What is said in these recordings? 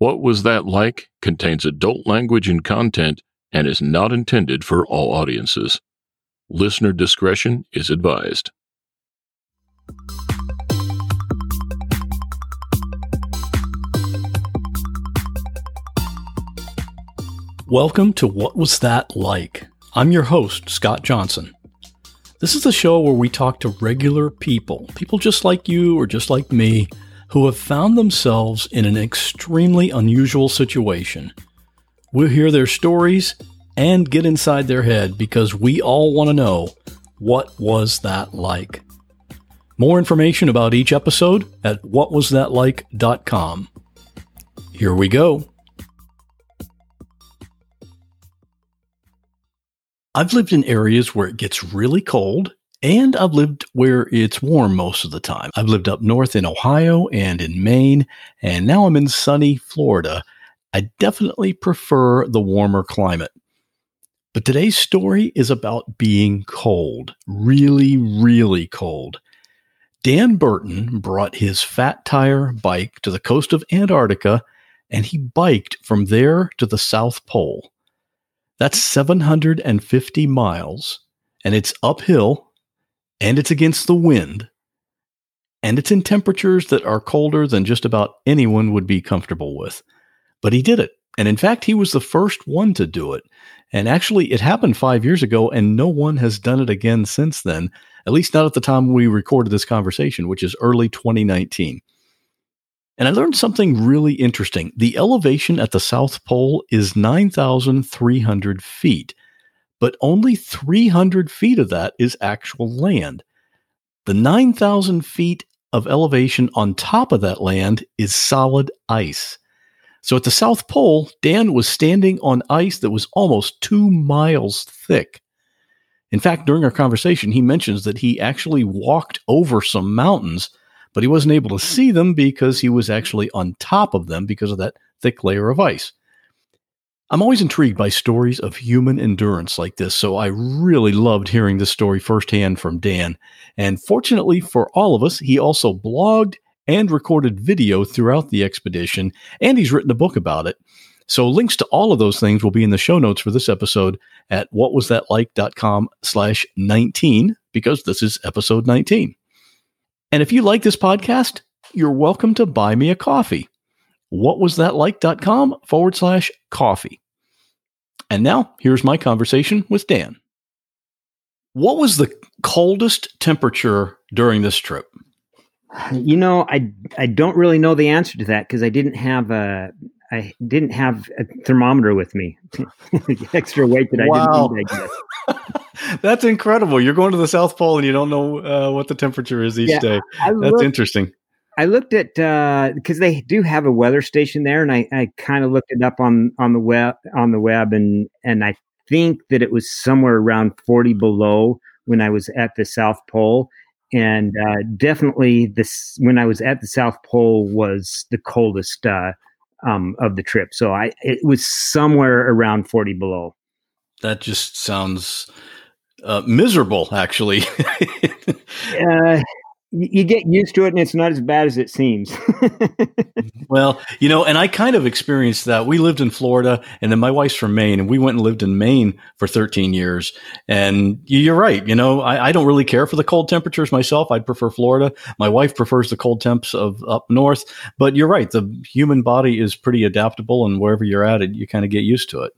What Was That Like contains adult language and content and is not intended for all audiences. Listener discretion is advised. Welcome to What Was That Like? I'm your host, Scott Johnson. This is the show where we talk to regular people, people just like you or just like me, who have found themselves in an extremely unusual situation. We'll hear their stories and get inside their head because we all want to know what was that like. More information about each episode at whatwasthatlike.com. Here we go. I've lived in areas where it gets really cold, and I've lived where it's warm most of the time. I've lived up north in Ohio and in Maine, and now I'm in sunny Florida. I definitely prefer the warmer climate. But today's story is about being cold, really, really cold. Dan Burton brought his fat tire bike to the coast of Antarctica and he biked from there to the South Pole. That's 750 miles, and it's uphill, and it's against the wind, and it's in temperatures that are colder than just about anyone would be comfortable with. But he did it. And in fact, he was the first one to do it. And actually, it happened five years ago, and no one has done it again since then, at least not at the time we recorded this conversation, which is early 2019. And I learned something really interesting. The elevation at the South Pole is 9,300 feet, but only 300 feet of that is actual land. The 9,000 feet of elevation on top of that land is solid ice. So at the South Pole, Dan was standing on ice that was almost two miles thick. In fact, during our conversation, he mentions that he actually walked over some mountains but he wasn't able to see them because he was actually on top of them because of that thick layer of ice. I'm always intrigued by stories of human endurance like this, so I really loved hearing this story firsthand from Dan. And fortunately for all of us, he also blogged and recorded video throughout the expedition, and he's written a book about it. So links to all of those things will be in the show notes for this episode at whatwasthatlike.com slash 19, because this is episode 19. And if you like this podcast, you're welcome to buy me a coffee. What was that like.com forward slash coffee. And now here's my conversation with Dan. What was the coldest temperature during this trip? You know, I I don't really know the answer to that because I didn't have a I didn't have a thermometer with me. Extra weight that I wow. didn't need, I guess. That's incredible. You're going to the South Pole and you don't know uh, what the temperature is each yeah, day. That's looked, interesting. I looked at because uh, they do have a weather station there, and I, I kind of looked it up on on the web on the web, and and I think that it was somewhere around 40 below when I was at the South Pole, and uh, definitely this when I was at the South Pole was the coldest uh, um, of the trip. So I it was somewhere around 40 below. That just sounds uh, miserable, actually. you get used to it and it's not as bad as it seems. well, you know, and I kind of experienced that. We lived in Florida and then my wife's from Maine and we went and lived in Maine for 13 years. And you're right. You know, I, I don't really care for the cold temperatures myself. I'd prefer Florida. My wife prefers the cold temps of up north, but you're right. The human body is pretty adaptable and wherever you're at it, you kind of get used to it.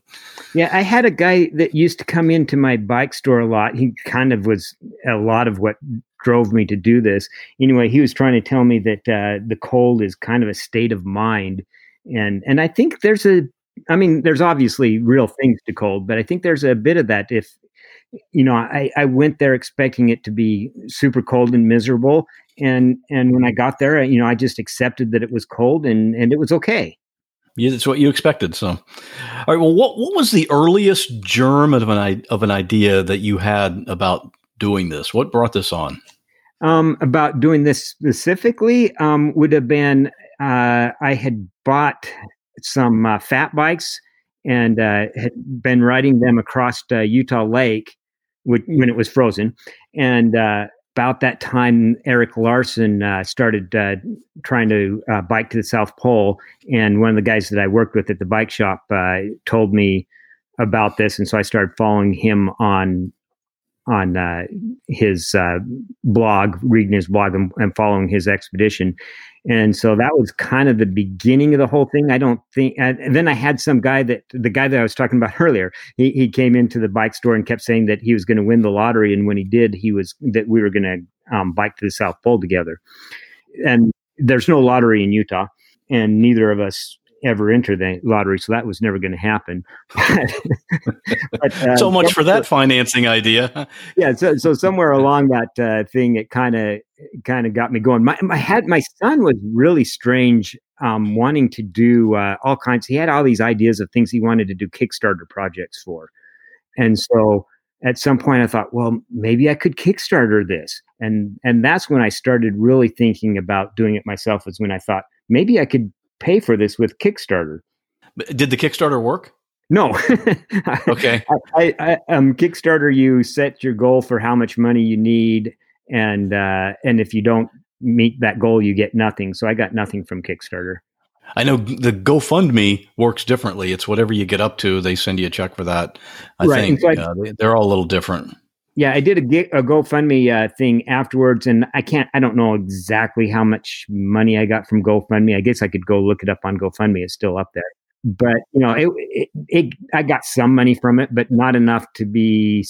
Yeah. I had a guy that used to come into my bike store a lot. He kind of was a lot of what drove me to do this. Anyway, he was trying to tell me that uh, the cold is kind of a state of mind, and and I think there's a, I mean, there's obviously real things to cold, but I think there's a bit of that. If you know, I, I went there expecting it to be super cold and miserable, and and when I got there, you know, I just accepted that it was cold, and and it was okay. Yeah, that's what you expected. So, all right. Well, what what was the earliest germ of an of an idea that you had about doing this? What brought this on? Um, about doing this specifically um, would have been uh, I had bought some uh, fat bikes and uh, had been riding them across uh, Utah Lake when it was frozen. And uh, about that time, Eric Larsen uh, started trying to bike to the South Pole. And one of the guys that I worked with at the bike shop told me about this. And so I started following him on on uh, his uh, blog, reading his blog and, and, following his expedition. And so that was kind of the beginning of the whole thing. I don't think, and then I had some guy that the guy that I was talking about earlier, he, he came into the bike store and kept saying that he was going to win the lottery. And when he did, he was that we were going to um, bike to the South Pole together. And there's no lottery in Utah. And neither of us ever enter the lottery, so that was never going to happen. but, uh, so much for that financing idea. yeah, so so somewhere along that uh, thing, it kind of kind of got me going. My my had my son was really strange, um, wanting to do uh, all kinds. He had all these ideas of things he wanted to do Kickstarter projects for, and so at some point I thought, well, maybe I could Kickstarter this, and and that's when I started really thinking about doing it myself. Was when I thought maybe I could pay for this with Kickstarter. Did the Kickstarter work? No. okay. I, I, um, Kickstarter, you set your goal for how much money you need, and uh, and if you don't meet that goal, you get nothing. So I got nothing from Kickstarter. I know the GoFundMe works differently. It's whatever you get up to, they send you a check for that. I right. think so I, uh, they, are all a little different yeah, I did a, a GoFundMe uh, thing afterwards, and I can't, I don't know exactly how much money I got from GoFundMe. I guess I could go look it up on GoFundMe; it's still up there. But you know, it, it, it I got some money from it, but not enough to be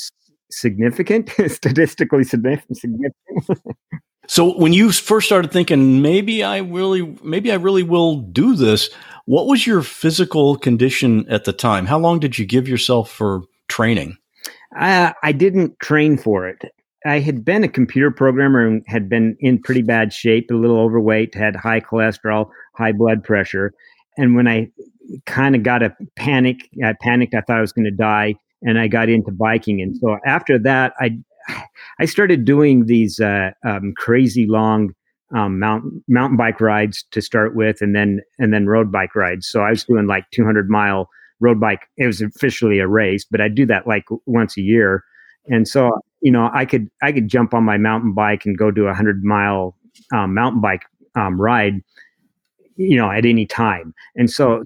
significant, statistically significant. so, when you first started thinking, maybe I really, maybe I really will do this, what was your physical condition at the time? How long did you give yourself for training? I, I didn't train for it. I had been a computer programmer and had been in pretty bad shape, a little overweight, had high cholesterol, high blood pressure. And when I kind of got a panic, I panicked, I thought I was going to die, and I got into biking. And so after that, I I started doing these uh, um, crazy long um, mountain mountain bike rides to start with, and then and then road bike rides. So I was doing like 200 mile road bike. It was officially a race, but I do that like once a year. And so, you know, I could I could jump on my mountain bike and go do a hundred mile um, mountain bike um, ride, you know, at any time. And so,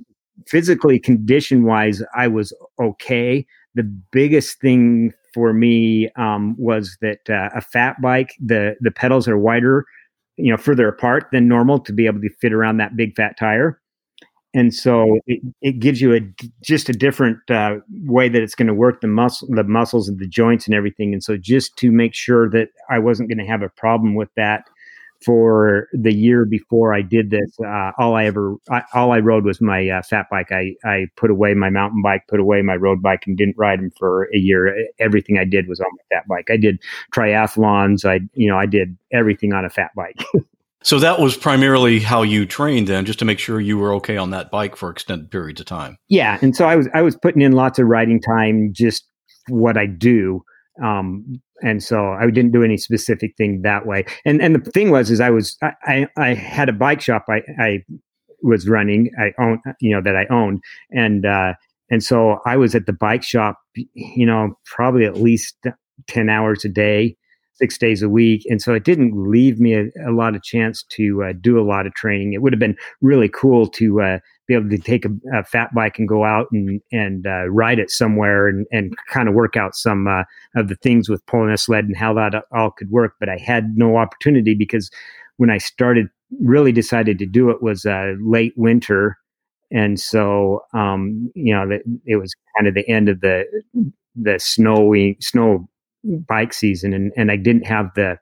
physically, condition wise, I was okay. The biggest thing for me um, was that uh, a fat bike, the the pedals are wider, you know, further apart than normal to be able to fit around that big fat tire and so it, it gives you a just a different uh, way that it's going to work the muscle the muscles and the joints and everything. And so just to make sure that i wasn't going to have a problem with that for the year before i did this uh, all i ever I, all i rode was my uh, fat bike. I i put away my mountain bike put away my road bike and didn't ride them for a year. Everything i did was on my fat bike. I did triathlons. I you know i did everything on a fat bike So that was primarily how you trained then, just to make sure you were okay on that bike for extended periods of time. Yeah, and so I was I was putting in lots of riding time, just what I do, um, and so I didn't do any specific thing that way. And and the thing was, is I was I I, I had a bike shop I I was running I own you know that I owned and uh, and so I was at the bike shop, you know, probably at least ten hours a day six days a week. And so it didn't leave me a, a lot of chance to uh, do a lot of training. It would have been really cool to uh, be able to take a, a, fat bike and go out and, and uh, ride it somewhere and, and kind of work out some uh, of the things with pulling a sled and how that all could work. But I had no opportunity because when I started, really decided to do it was uh, late winter. And so, um, you know, it was kind of the end of the the snowy snow bike season, and and I didn't have the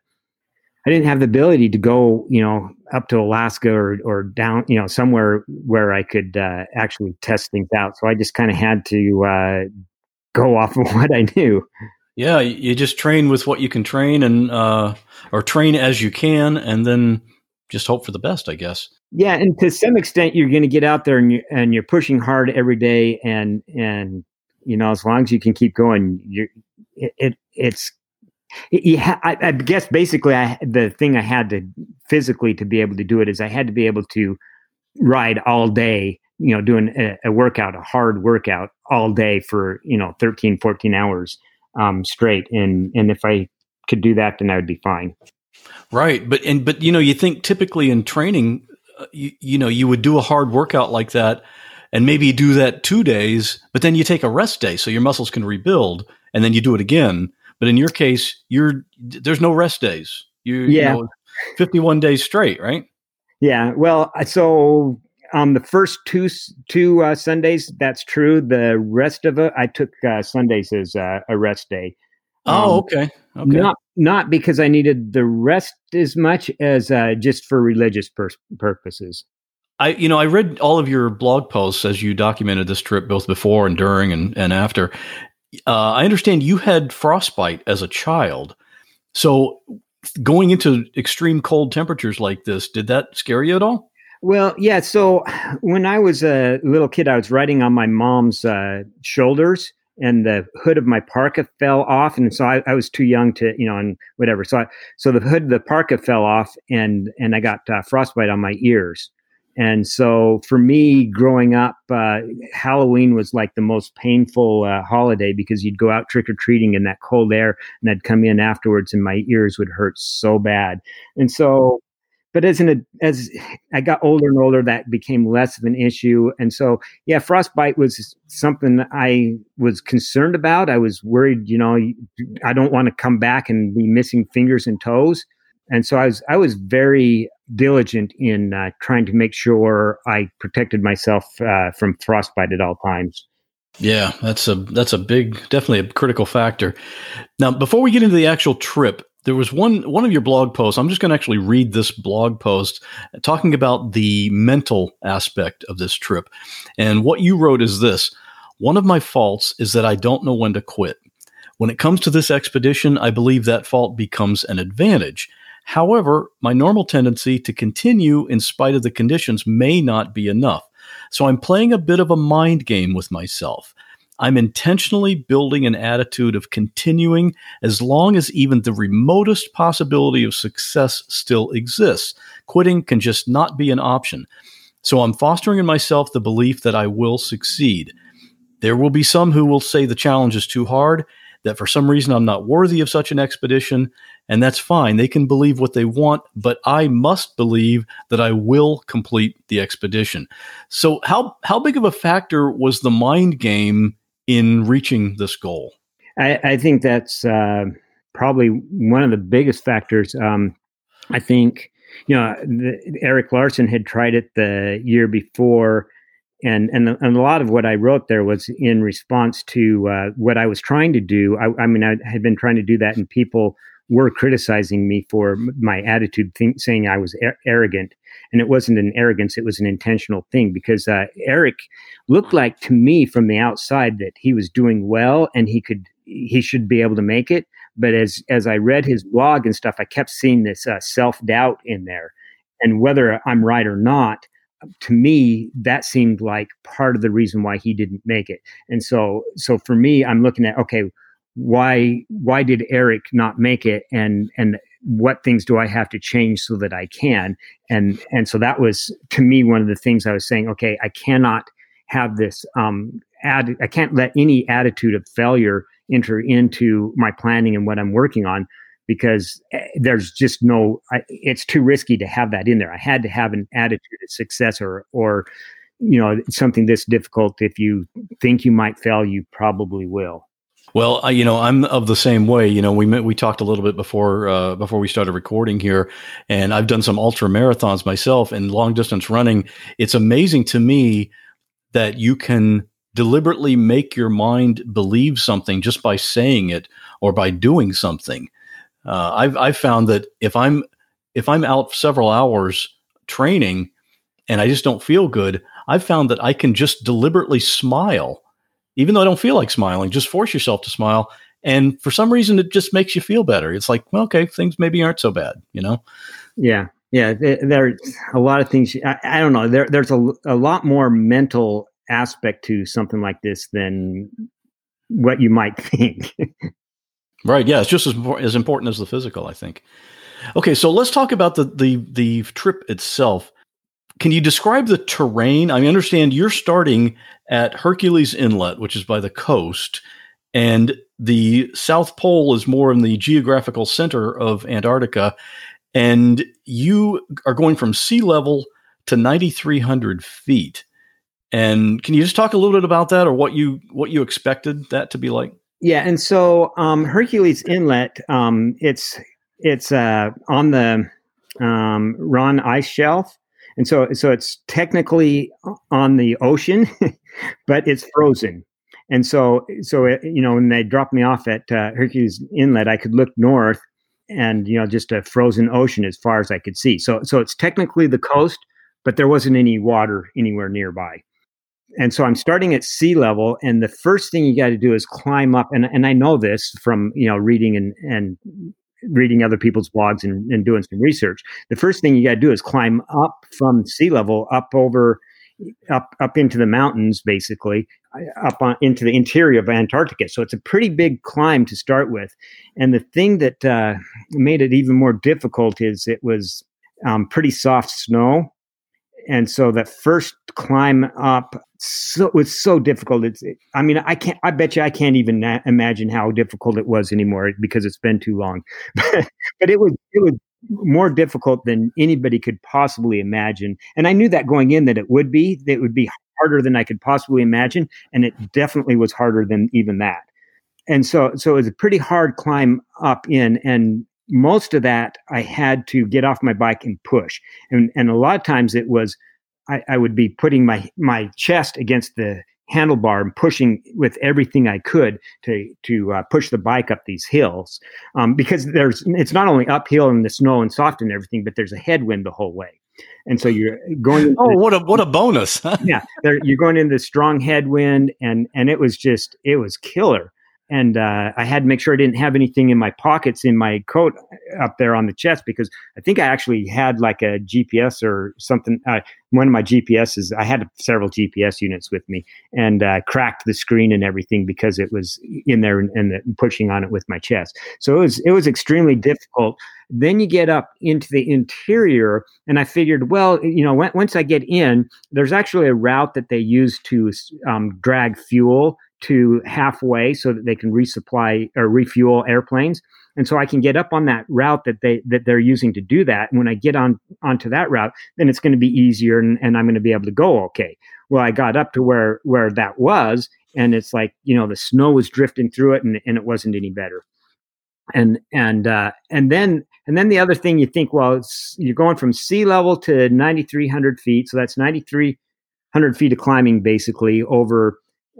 I didn't have the ability to go, you know, up to Alaska or or down, you know, somewhere where I could uh, actually test things out. So I just kind of had to uh, go off of what I knew. Yeah, you just train with what you can train, and uh, or train as you can, and then just hope for the best, I guess. Yeah, and to some extent, you're going to get out there and you and you're pushing hard every day, and and you know, as long as you can keep going, you it, it it's yeah, I, I, guess basically, I the thing I had to physically to be able to do it is I had to be able to ride all day, you know, doing a, a workout, a hard workout all day for you know 13, 14 hours um, straight, and and if I could do that, then I would be fine. Right, but and but you know, you think typically in training, uh, you, you know, you would do a hard workout like that, and maybe do that two days, but then you take a rest day so your muscles can rebuild, and then you do it again but in your case, you're there's no rest days. You, yeah. You know, 51 days straight, right? Yeah. Well, so um, the first two two uh, Sundays, that's true. The rest of it, I took uh, Sundays as uh, a rest day. Oh, um, oh, okay. Okay. Not not because I needed the rest as much as uh, just for religious pur- purposes. I, you know, I read all of your blog posts as you documented this trip, both before and during and, and after uh, I understand you had frostbite as a child. So going into extreme cold temperatures like this, did that scare you at all? Well, yeah. So when I was a little kid, I was riding on my mom's uh, shoulders, and the hood of my parka fell off, and so I, I, was too young to, you know, and whatever. So, I, so the hood of the parka fell off, and and I got uh, frostbite on my ears. And so for me, growing up, uh, Halloween was like the most painful uh, holiday because you'd go out trick or treating in that cold air and I'd come in afterwards and my ears would hurt so bad. And so, but as an, as I got older and older, that became less of an issue. And so, yeah, frostbite was something I was concerned about. I was worried, you know, I don't want to come back and be missing fingers and toes and so I was I was very diligent in uh, trying to make sure I protected myself uh, from frostbite at all times. Yeah, that's a that's a big, definitely a critical factor. Now, before we get into the actual trip, there was one one of your blog posts. I'm just going to actually read this blog post talking about the mental aspect of this trip. And what you wrote is this: One of my faults is that I don't know when to quit. When it comes to this expedition, I believe that fault becomes an advantage. However, my normal tendency to continue in spite of the conditions may not be enough. So I'm playing a bit of a mind game with myself. I'm intentionally building an attitude of continuing as long as even the remotest possibility of success still exists. Quitting can just not be an option. So I'm fostering in myself the belief that I will succeed. There will be some who will say the challenge is too hard, that for some reason I'm not worthy of such an expedition, and that's fine. They can believe what they want, but I must believe that I will complete the expedition. So, how how big of a factor was the mind game in reaching this goal? I, I think that's uh, probably one of the biggest factors. Um, I think you know the, Eric Larsen had tried it the year before and and and a lot of what I wrote there was in response to uh, what I was trying to do. I, I, mean, I had been trying to do that, and people were criticizing me for my attitude, think, saying I was ar- arrogant, and it wasn't an arrogance; it was an intentional thing because uh, Eric looked like to me from the outside that he was doing well and he could he should be able to make it. But as as I read his blog and stuff, I kept seeing this uh, self doubt in there, and whether I'm right or not to me that seemed like part of the reason why he didn't make it. And so so for me i'm looking at okay why why did Eric not make it? And and what things do i have to change so that i can? And and so that was to me one of the things i was saying okay i cannot have this um add i can't let any attitude of failure enter into my planning and what i'm working on because eh, there's just no I, it's too risky to have that in there. I had to have an attitude of success or or you know something this difficult. If you think you might fail you probably will well, I, you know, I'm of the same way. You know, we met, we talked a little bit before uh, before we started recording here, and I've done some ultra marathons myself and long distance running. It's amazing to me that you can deliberately make your mind believe something just by saying it or by doing something. Uh, I've I've found that if I'm if I'm out several hours training and I just don't feel good, I've found that I can just deliberately smile even though I don't feel like smiling, just force yourself to smile. And for some reason, it just makes you feel better. It's like, well, okay, things maybe aren't so bad, you know? Yeah. Yeah. There's a lot of things. I, I don't know. There, there's a, a lot more mental aspect to something like this than what you might think. right. Yeah. It's just as, as important as the physical, I think. Okay. So let's talk about the, the, the trip itself. Can you describe the terrain? I understand you're starting at Hercules Inlet, which is by the coast, and the South Pole is more in the geographical center of Antarctica. And you are going from sea level to 9,300 feet. And can you just talk a little bit about that, or what you what you expected that to be like? Yeah, and so um, Hercules Inlet, um, it's it's uh, on the um, Ronne ice shelf, and so so it's technically on the ocean, but it's frozen. And so so it, you know when they dropped me off at uh, Hercules Inlet, I could look north, and you know just a frozen ocean as far as I could see. So so it's technically the coast, but there wasn't any water anywhere nearby. And so I'm starting at sea level, and the first thing you got to do is climb up. And and I know this from you know reading and and reading other people's blogs and, and doing some research, the first thing you got to do is climb up from sea level up over up up into the mountains basically up on, into the interior of antarctica. So it's a pretty big climb to start with. And the thing that uh, made it even more difficult is it was um, pretty soft snow. And so that first climb up so it was so difficult it's i mean i can't i bet you i can't even na- imagine how difficult it was anymore because it's been too long. But it was it was more difficult than anybody could possibly imagine. And i knew that going in that it would be that it would be harder than i could possibly imagine and it definitely was harder than even that. And so so it was a pretty hard climb up in and most of that I had to get off my bike and push. And, and a lot of times it was, I, I would be putting my, my chest against the handlebar and pushing with everything I could to to uh, push the bike up these hills um, because there's it's not only uphill in the snow and soft and everything, but there's a headwind the whole way, and so you're going. oh, what a what a bonus! yeah, you're going into strong headwind, and and it was just it was killer and uh, I had to make sure I didn't have anything in my pockets in my coat up there on the chest because I think I actually had like a GPS or something. Uh, one of my GPSs, I had several GPS units with me and uh, cracked the screen and everything because it was in there and, and pushing on it with my chest. So it was it was extremely difficult. Then you get up into the interior, and I figured, well, you know, once I get in, there's actually a route that they use to um, drag fuel to halfway so that they can resupply or refuel airplanes. And so I can get up on that route that they that they're using to do that. And when I get on onto that route, then it's going to be easier and, and I'm going to be able to go okay. Well, I got up to where where that was, and it's like, you know, the snow was drifting through it and, and it wasn't any better. And and uh and then and then the other thing you think, well, you're going from sea level to 9,300 feet. So that's 9,300 feet of climbing basically over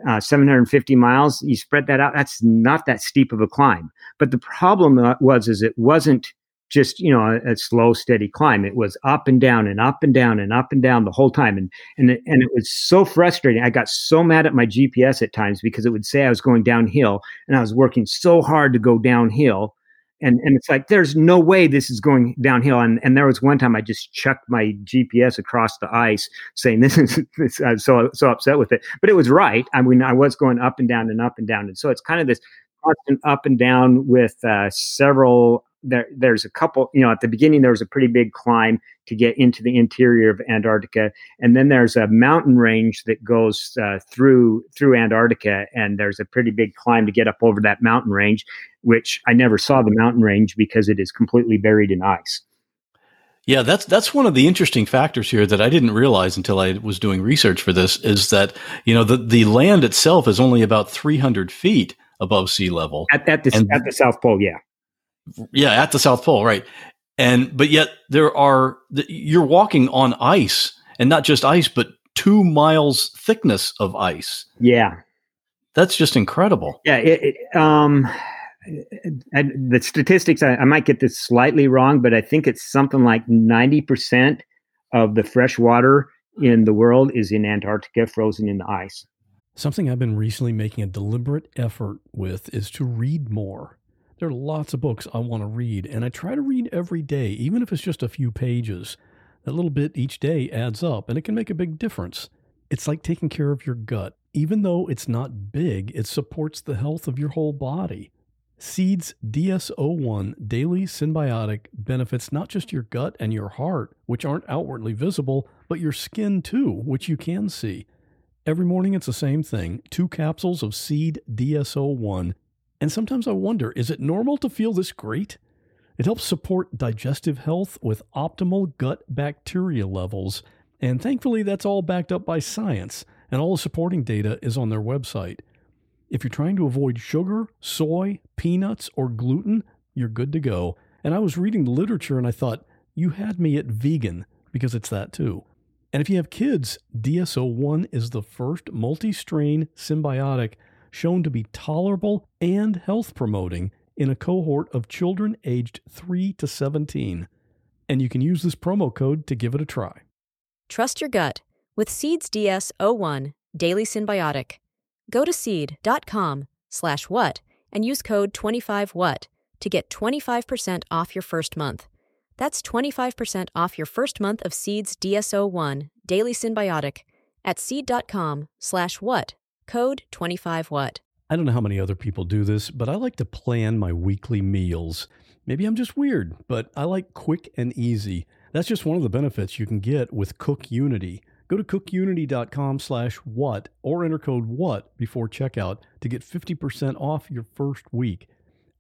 uh, 750 miles, you spread that out. That's not that steep of a climb. But the problem uh, was, is it wasn't just you know a, a, slow, steady climb. It was up and down and up and down and up and down the whole time, and and it, and it was so frustrating. I got so mad at my GPS at times because it would say I was going downhill, and I was working so hard to go downhill and and it's like there's no way this is going downhill. And and there was one time i just chucked my gps across the ice saying this is this, i so so upset with it. But it was right. I mean i was going up and down and up and down. And so it's kind of this constant up and down with uh, several. There, there's a couple. You know, at the beginning there was a pretty big climb to get into the interior of Antarctica, and then there's a mountain range that goes uh, through through Antarctica, and there's a pretty big climb to get up over that mountain range, which I never saw the mountain range because it is completely buried in ice. Yeah, that's that's one of the interesting factors here that I didn't realize until I was doing research for this is that you know the the land itself is only about 300 feet above sea level at, at the and, at the South Pole. Yeah, yeah, at the South Pole, right? And but yet there are you're walking on ice, and not just ice, but two miles thickness of ice. Yeah, that's just incredible. Yeah, it, it, um, the statistics, I, I, might get this slightly wrong, but I think it's something like 90% of the fresh water in the world is in Antarctica, frozen in the ice. Something I've been recently making a deliberate effort with is to read more. There are lots of books I want to read, and I try to read every day, even if it's just a few pages. That little bit each day adds up, and it can make a big difference. It's like taking care of your gut. Even though it's not big, it supports the health of your whole body. Seeds DS01 Daily Synbiotic benefits not just your gut and your heart, which aren't outwardly visible, but your skin too, which you can see. Every morning it's the same thing two capsules of Seed DS01. And sometimes I wonder is it normal to feel this great? It helps support digestive health with optimal gut bacteria levels. And thankfully, that's all backed up by science, and all the supporting data is on their website. If you're trying to avoid sugar, soy, peanuts, or gluten, you're good to go. And I was reading the literature and I thought, you had me at vegan because it's that too. And if you have kids, DS01 is the first multi strain synbiotic shown to be tolerable and health promoting in a cohort of children aged 3 to 17. And you can use this promo code to give it a try. Trust your gut with Seeds DS01 Daily Synbiotic. Go to seed.com slash what and use code 25what to get 25% off your first month. That's 25% off your first month of Seed's DS01 Daily Synbiotic at seed.com slash what, code 25what. I don't know how many other people do this, but I like to plan my weekly meals. Maybe I'm just weird, but I like quick and easy. That's just one of the benefits you can get with Cook Unity. Go to cookunity.com slash what or enter code what before checkout to get 50% off your first week.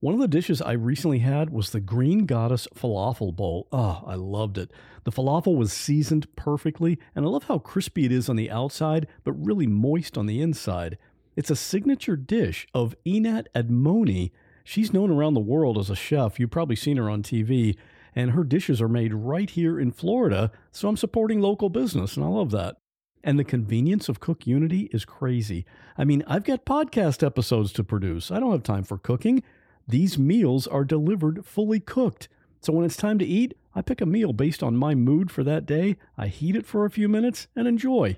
One of the dishes I recently had was the Green Goddess Falafel Bowl. Oh, I loved it. The falafel was seasoned perfectly, and I love how crispy it is on the outside, but really moist on the inside. It's a signature dish of Einat Admony. She's known around the world as a chef. You've probably seen her on TV, and her dishes are made right here in Florida, so I'm supporting local business, and I love that. And the convenience of Cook Unity is crazy. I mean, I've got podcast episodes to produce. I don't have time for cooking. These meals are delivered fully cooked. So when it's time to eat, I pick a meal based on my mood for that day, I heat it for a few minutes, and enjoy.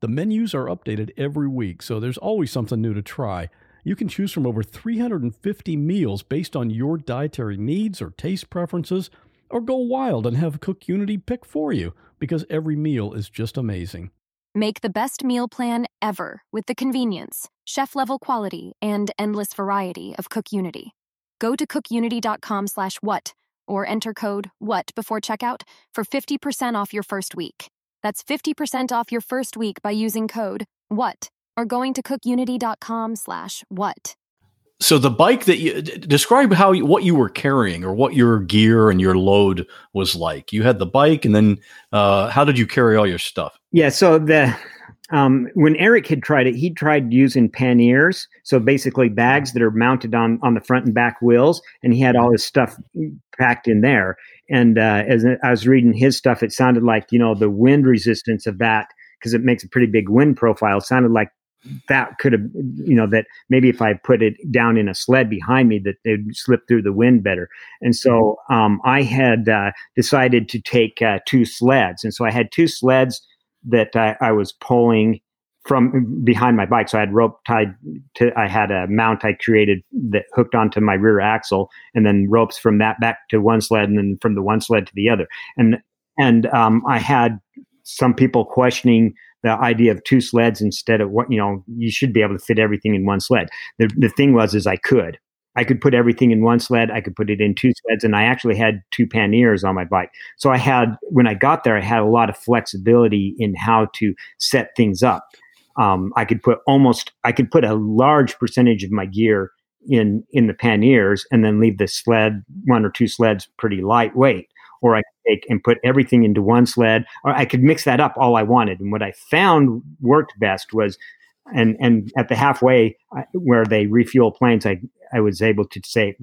The menus are updated every week, so there's always something new to try. You can choose from over 350 meals based on your dietary needs or taste preferences or go wild and have Cook Unity pick for you because every meal is just amazing. Make the best meal plan ever with the convenience, chef level quality, and endless variety of Cook Unity. Go to cookunity.com slash what or enter code WHAT before checkout for 50% off your first week. That's 50% off your first week by using code WHAT or going to cookunity.com slash what. So the bike that you describe how you, what you were carrying or what your gear and your load was like. You had the bike, and then uh, how did you carry all your stuff? Yeah, so the um, when Eric had tried it, he tried using panniers, so basically bags that are mounted on on the front and back wheels, and he had all his stuff packed in there. And uh, as I was reading his stuff, it sounded like you know the wind resistance of that because it makes a pretty big wind profile. Sounded like that could have, you know, that maybe if I put it down in a sled behind me, that they'd slip through the wind better. And so um, I had uh, decided to take uh, two sleds. And so I had two sleds that I, I, was pulling from behind my bike. So I had rope tied to, I had a mount I created that hooked onto my rear axle and then ropes from that back to one sled and then from the one sled to the other. And, and um, I had some people questioning the idea of two sleds instead of what you know you should be able to fit everything in one sled. The the thing was is I could. I could put everything in one sled. I could put it in two sleds, and I actually had two panniers on my bike. So I had, when I got there, I had a lot of flexibility in how to set things up. Um, I could put almost, I could put a large percentage of my gear in in the panniers, and then leave the sled, one or two sleds, pretty lightweight. Or I could take and put everything into one sled, or I could mix that up all I wanted. And what I found worked best was and and at the halfway uh, where they refuel planes, I I was able to say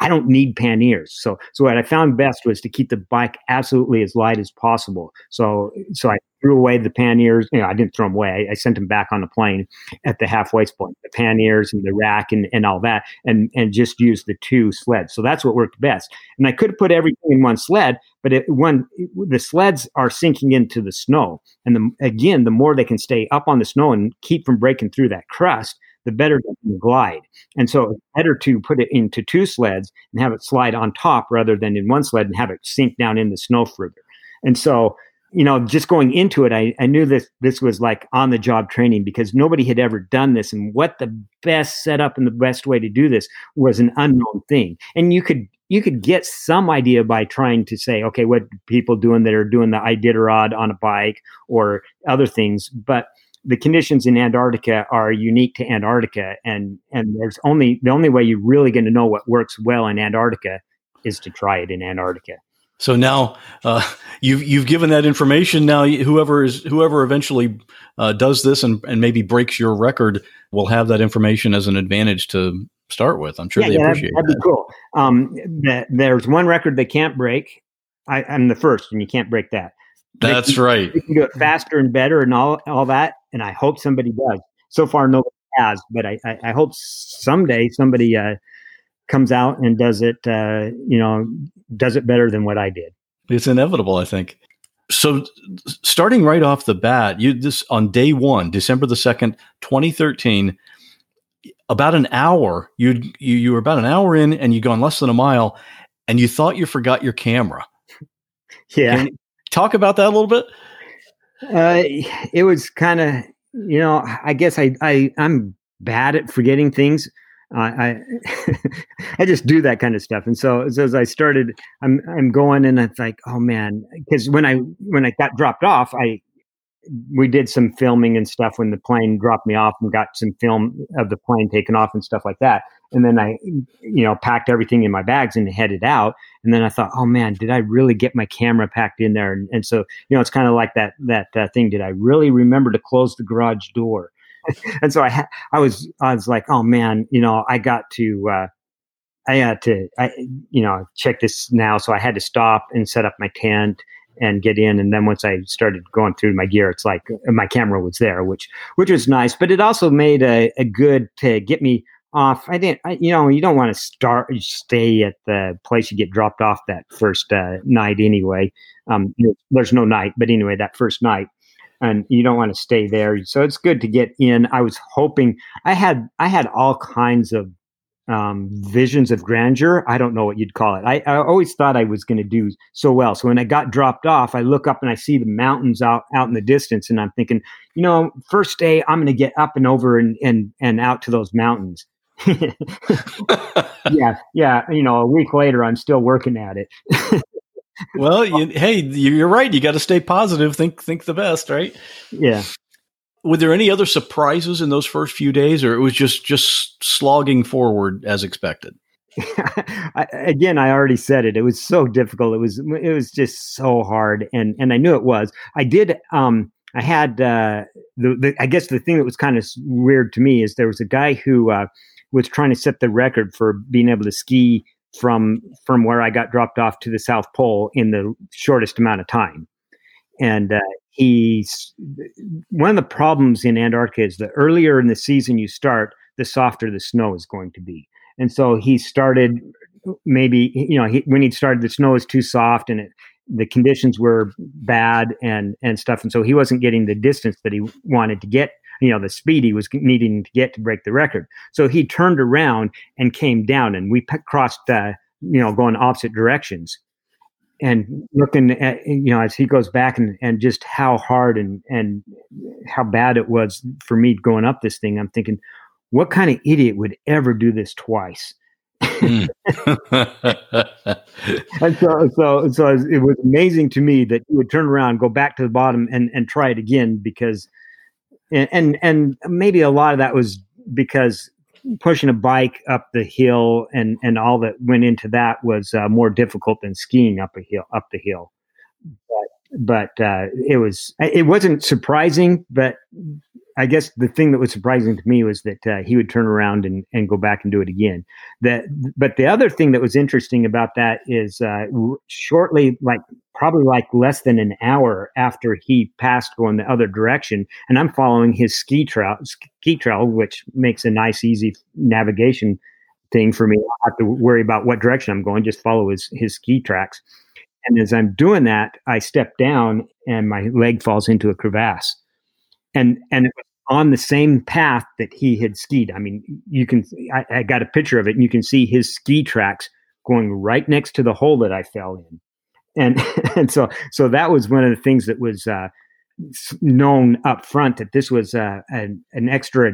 I don't need panniers. So so what I found best was to keep the bike absolutely as light as possible. So so I threw away the panniers. You know, I didn't throw them away. I, sent them back on the plane at the halfway point, the panniers and the rack and, and all that, and and just used the two sleds. So that's what worked best. And I could put everything in one sled, but it, when the sleds are sinking into the snow, and the, again, the more they can stay up on the snow and keep from breaking through that crust, the better can glide. And so it's better to put it into two sleds and have it slide on top rather than in one sled and have it sink down in the snow further. And so you know, just going into it, I, I knew this this was like on the job training because nobody had ever done this, and what the best setup and the best way to do this was an unknown thing. And you could you could get some idea by trying to say, okay, what people doing that are doing the Iditarod on a bike or other things, but the conditions in Antarctica are unique to Antarctica, and and there's only the only way you're really going to know what works well in Antarctica is to try it in Antarctica. So now uh, you've you've given that information. Now whoever is whoever eventually uh, does this and, and maybe breaks your record will have that information as an advantage to start with. I'm sure yeah, they yeah, appreciate that'd, that'd be cool. Um, that, there's one record they can't break. I, am the first, and you can't break that. That's right. You can do it faster and better, and all all that. And I hope somebody does. So far, nobody has, but I I, I hope someday somebody uh, comes out and does it. Uh, you know, does it better than what I did. It's inevitable, I think. So, starting right off the bat, you this on day one, December the second, twenty thirteen. About an hour, you you you were about an hour in, and you gone less than a mile, and you thought you forgot your camera. Yeah, talk about that a little bit. Uh, it was kind of you know, I guess I I I'm bad at forgetting things. I I just do that kind of stuff. And so, so as I started, I'm I'm going and it's like, oh man, because when I when I got dropped off, I we did some filming and stuff when the plane dropped me off and got some film of the plane taken off and stuff like that. And then I, you know, packed everything in my bags and headed out. And then I thought, oh man, did I really get my camera packed in there? And, and so, you know, it's kind of like that that uh, thing. Did I really remember to close the garage door? and so I, ha- I was, I was like, oh man, you know, I got to, uh, I had to, I, you know, check this now. So I had to stop and set up my tent and get in. And then once I started going through my gear, it's like uh, my camera was there, which, which was nice, but it also made a, a good to get me off. I didn't, I, you know, you don't want to start, stay at the place you get dropped off that first uh, night anyway. Um, there's no night, but anyway, that first night and you don't want to stay there. So it's good to get in. I was hoping I had I had all kinds of um, visions of grandeur. I don't know what you'd call it. I, I always thought I was going to do so well. So when I got dropped off, I look up and I see the mountains out out in the distance, and I'm thinking, you know, first day I'm going to get up and over and and and out to those mountains. yeah, yeah. You know, a week later, I'm still working at it well, you, hey, you're right. You got to stay positive. Think think the best, right? Yeah. Were there any other surprises in those first few days, or it was just just slogging forward as expected? I, again, I already said it. It was so difficult. It was it was just so hard, and and I knew it was. I did. Um, I had uh, the, the I guess the thing that was kind of weird to me is there was a guy who uh, was trying to set the record for being able to ski from from where I got dropped off to the South Pole in the shortest amount of time. And uh, he's one of the problems in Antarctica is the earlier in the season you start, the softer the snow is going to be. And so he started maybe you know he, when he started the snow was too soft and it, the conditions were bad and and stuff and so he wasn't getting the distance that he wanted to get you know the speed he was needing to get to break the record. So he turned around and came down, and we crossed, uh, you know, going opposite directions. and looking at you know as he goes back and, and just how hard and and how bad it was for me going up this thing i'm thinking what kind of idiot would ever do this twice mm. and so so so it was amazing to me that he would turn around go back to the bottom and and try it again because and and, maybe a lot of that was because pushing a bike up the hill and and all that went into that was uh, more difficult than skiing up a hill up the hill. But but uh, it was it wasn't surprising but I guess the thing that was surprising to me was that uh, he would turn around and, and go back and do it again. That, but the other thing that was interesting about that is uh, shortly, like probably like less than an hour after he passed going the other direction, and I'm following his ski trail, ski trail, which makes a nice, easy navigation thing for me. I don't have to worry about what direction I'm going; just follow his his ski tracks. And as I'm doing that, I step down and my leg falls into a crevasse and and it was on the same path that he had skied. I mean, you can I, I, got a picture of it, and you can see his ski tracks going right next to the hole that I fell in, and and so so that was one of the things that was uh, known up front that this was uh, an, an extra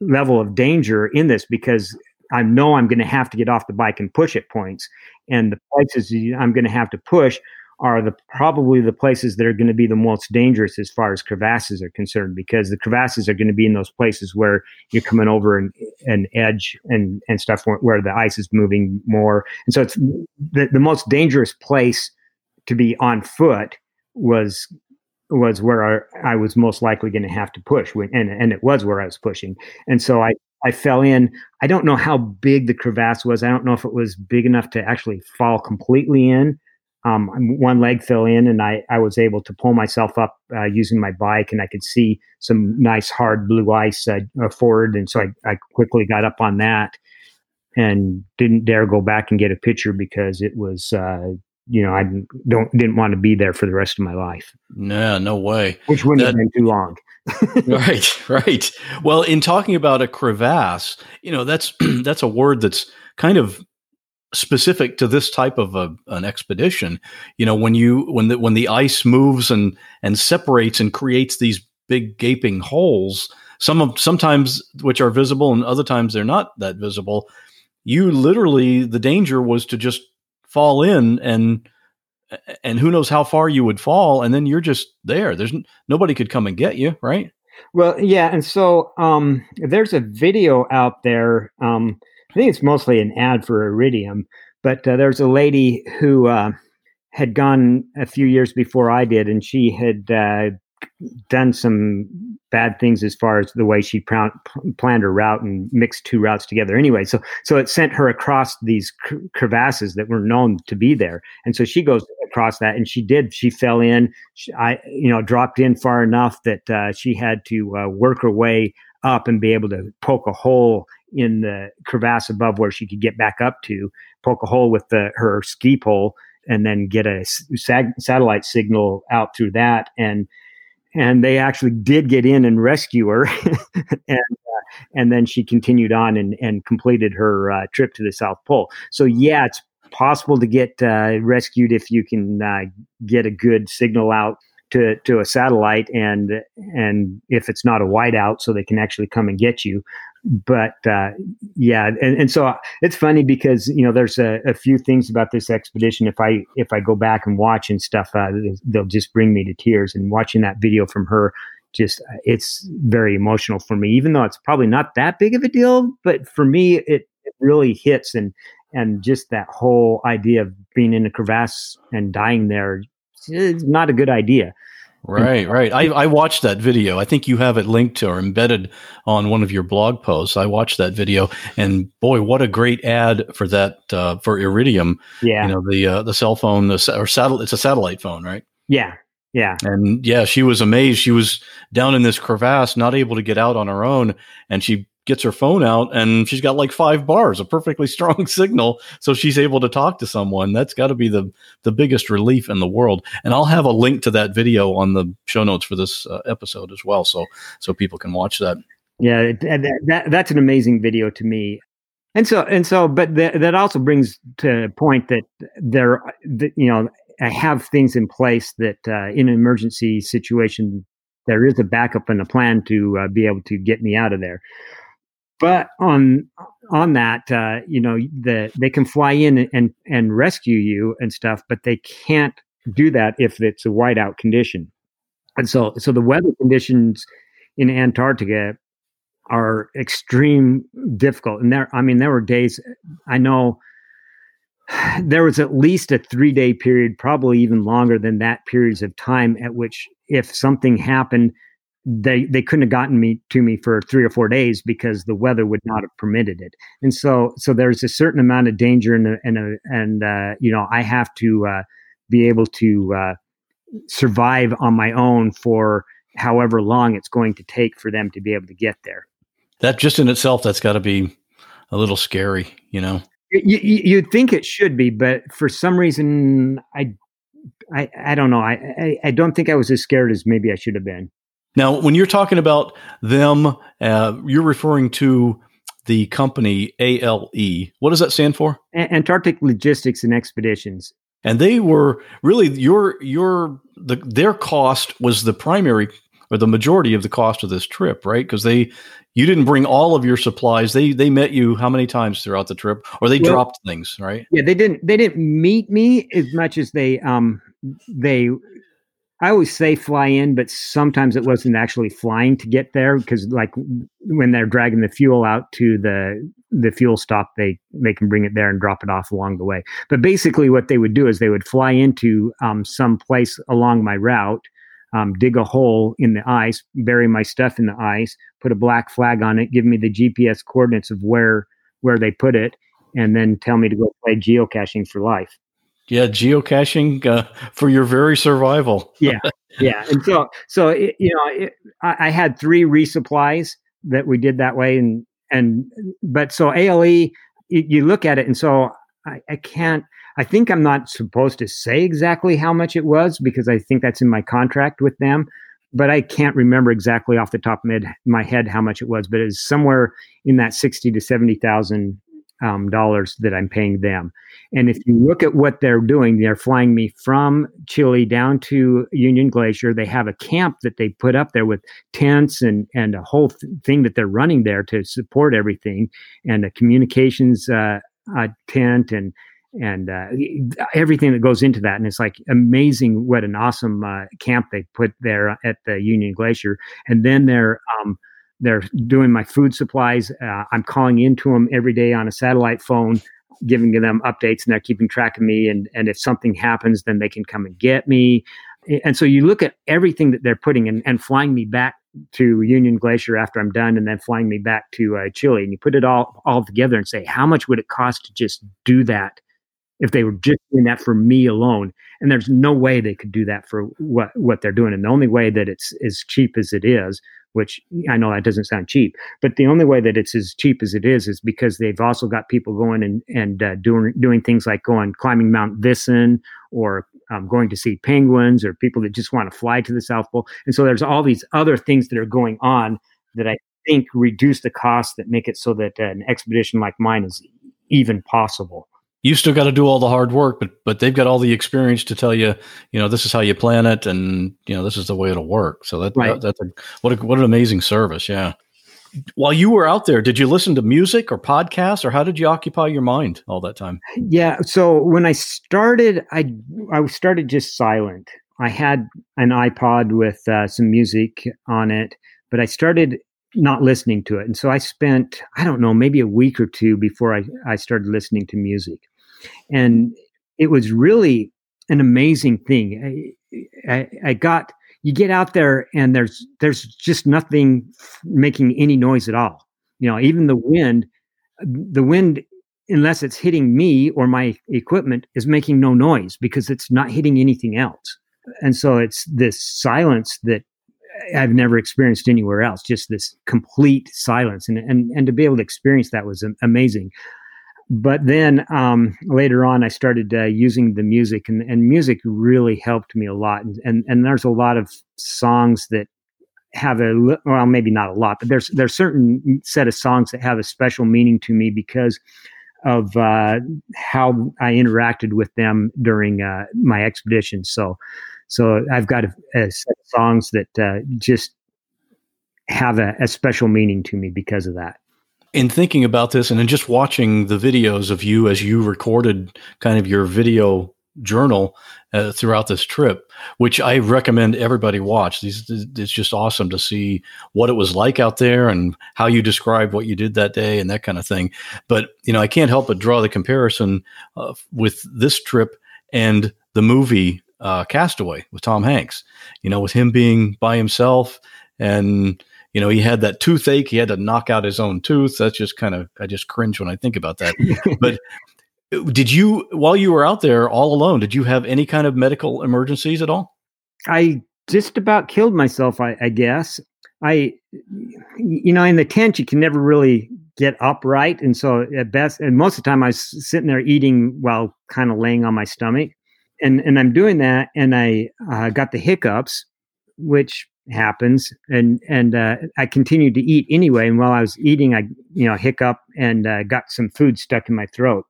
level of danger in this because I know I'm going to have to get off the bike and push at points, and the places I'm going to have to push are the probably the places that are going to be the most dangerous as far as crevasses are concerned because the crevasses are going to be in those places where you're coming over an, an edge and and stuff where, where, the ice is moving more and so it's the, the most dangerous place to be on foot was was where I, I was most likely going to have to push and and it was where I was pushing and so I I fell in. I don't know how big the crevasse was. I don't know if it was big enough to actually fall completely in, um, one leg fell in and I, I was able to pull myself up uh, using my bike and I could see some nice hard blue ice uh, uh, forward. And so I, I quickly got up on that and didn't dare go back and get a picture because it was, uh, you know, I don't didn't want to be there for the rest of my life. No, no way. Which wouldn't that, have been too long. right, right. Well, in talking about a crevasse, you know, that's that's a word that's kind of specific to this type of a, an expedition you know when you when the when the ice moves and and separates and creates these big gaping holes some of sometimes which are visible and other times they're not that visible you literally the danger was to just fall in and and who knows how far you would fall and then you're just there. There's nobody could come and get you right? Well yeah and so um there's a video out there um I think it's mostly an ad for Iridium, but uh, there's a lady who uh, had gone a few years before I did, and she had uh, done some bad things as far as the way she pr- planned her route and mixed two routes together. Anyway, so so it sent her across these cr- crevasses that were known to be there, and so she goes across that, and she did. She fell in. She, I you know dropped in far enough that uh, she had to uh, work her way up and be able to poke a hole in the crevasse above where she could get back up to, poke a hole with the, her ski pole, and then get a sag- satellite signal out through that. And and they actually did get in and rescue her, and uh, and then she continued on and and completed her uh, trip to the South Pole. So yeah, it's possible to get uh, rescued if you can uh, get a good signal out to to a satellite and and if it's not a whiteout so they can actually come and get you. But uh, yeah and, and so it's funny because you know there's a, a, few things about this expedition. If i if i go back and watch and stuff uh, they'll just bring me to tears. And watching that video from her just it's very emotional for me even though it's probably not that big of a deal. But for me it, it really hits and and just that whole idea of being in a crevasse and dying there is not a good idea Right, right. I, I watched that video. I think you have it linked to or embedded on one of your blog posts. I watched that video, and boy, what a great ad for that uh, for Iridium. Yeah, you know the uh, the cell phone, the or satellite. It's a satellite phone, right? Yeah, yeah. And yeah, she was amazed. She was down in this crevasse, not able to get out on her own, and she gets her phone out and she's got like five bars, a perfectly strong signal, so she's able to talk to someone. That's got to be the the biggest relief in the world. And I'll have a link to that video on the show notes for this uh, episode as well, so so people can watch that. Yeah, that, that, that's an amazing video to me. And so, and so, but th- that also brings to a point that there, that, you know, I have things in place that uh, in an emergency situation, there is a backup and a plan to uh, be able to get me out of there. But on on that, uh, you know, the they can fly in and and rescue you and stuff, but they can't do that if it's a whiteout condition. And so, so the weather conditions in Antarctica are extreme difficult. And there, I mean, there were days I know there was at least a three day period, probably even longer than that periods of time at which if something happened, they they couldn't have gotten me to me for three or four days because the weather would not have permitted it. And so so there's a certain amount of danger and and and uh, you know I have to uh, be able to uh, survive on my own for however long it's going to take for them to be able to get there. That just in itself, that's got to be a little scary, you know. You, you, would think it should be, but for some reason, I, I, I don't know. I, I, I don't think I was as scared as maybe I should have been. Now, when you're talking about them, uh, you're referring to the company ALE. What does that stand for? Antarctic Logistics and Expeditions. And they were really your your the their cost was the primary or the majority of the cost of this trip, right? Because they you didn't bring all of your supplies. They they met you how many times throughout the trip, or they well, dropped things, right? Yeah, they didn't they didn't meet me as much as they um they I always say fly in, but sometimes it wasn't actually flying to get there because like when they're dragging the fuel out to the the fuel stop, they they can bring it there and drop it off along the way. But basically, what they would do is they would fly into um, some place along my route, um, dig a hole in the ice, bury my stuff in the ice, put a black flag on it, give me the GPS coordinates of where where they put it, and then tell me to go play geocaching for life. Yeah, geocaching uh, for your very survival. yeah, yeah, and so so it, you know, it, I, I, had three resupplies that we did that way, and and but so ALE, you, you look at it, and so I, I can't. I think I'm not supposed to say exactly how much it was because I think that's in my contract with them, but I can't remember exactly off the top of my head how much it was. But it's somewhere in that sixty to seventy thousand um, dollars that I'm paying them. And if you look at what they're doing, they're flying me from Chile down to Union Glacier. They have a camp that they put up there with tents and and a whole th- thing that they're running there to support everything, and a communications uh, tent and and uh, everything that goes into that. And it's like amazing what an awesome uh, camp they put there at the Union Glacier. And then they're um, they're doing my food supplies. Uh, I'm calling into them every day on a satellite phone, giving them updates, and they're keeping track of me. And and if something happens, then they can come and get me. And so you look at everything that they're putting in and flying me back to Union Glacier after I'm done, and then flying me back to uh, Chile, and you put it all all together and say, how much would it cost to just do that if they were just doing that for me alone? And there's no way they could do that for what what they're doing. And the only way that it's as cheap as it is which I know that doesn't sound cheap, but the only way that it's as cheap as it is is because they've also got people going and and uh, doing doing things like going climbing Mount Vinson or um, going to see penguins or people that just want to fly to the South Pole. And so there's all these other things that are going on that I think reduce the cost that make it so that an expedition like mine is even possible you still got to do all the hard work, but but they've got all the experience to tell you, you know, this is how you plan it, and you know, this is the way it'll work. So that, right. that that's a what a, what an amazing service, yeah. While you were out there, did you listen to music or podcasts, or how did you occupy your mind all that time? Yeah, so when I started, I I started just silent. I had an iPod with uh, some music on it, but I started not listening to it, and so I spent I don't know maybe a week or two before I I started listening to music and it was really an amazing thing. I, I, I, got you get out there and there's there's just nothing making any noise at all. You know, even the wind, the wind, unless it's hitting me or my equipment, is making no noise because it's not hitting anything else. And so it's this silence that I've never experienced anywhere else. Just this complete silence, and and and to be able to experience that was amazing but then um, later on, I started uh, using the music, and, and music really helped me a lot. And, and, and there's a lot of songs that have a well, maybe not a lot, but there's there's certain set of songs that have a special meaning to me because of uh, how I interacted with them during uh, my expedition. So, so I've got a, a set of songs that uh, just have a, a special meaning to me because of that in thinking about this and in just watching the videos of you as you recorded kind of your video journal uh, throughout this trip, which I recommend everybody watch. These, it's just awesome to see what it was like out there and how you described what you did that day and that kind of thing. But you know, I can't help but draw the comparison uh, with this trip and the movie uh, Castaway with Tom Hanks. You know, with him being by himself and you know, he had that toothache. He had to knock out his own tooth. That's just kind of, I just cringe when I think about that. but did you, while you were out there all alone, did you have any kind of medical emergencies at all? I just about killed myself, I, I guess. I, you know, in the tent, you can never really get upright. And so at best, and most of the time I was sitting there eating while kind of laying on my stomach. And, and I'm doing that and I uh, got the hiccups, which happens and and uh, I continued to eat anyway and while I was eating I you know hiccup and uh, got some food stuck in my throat.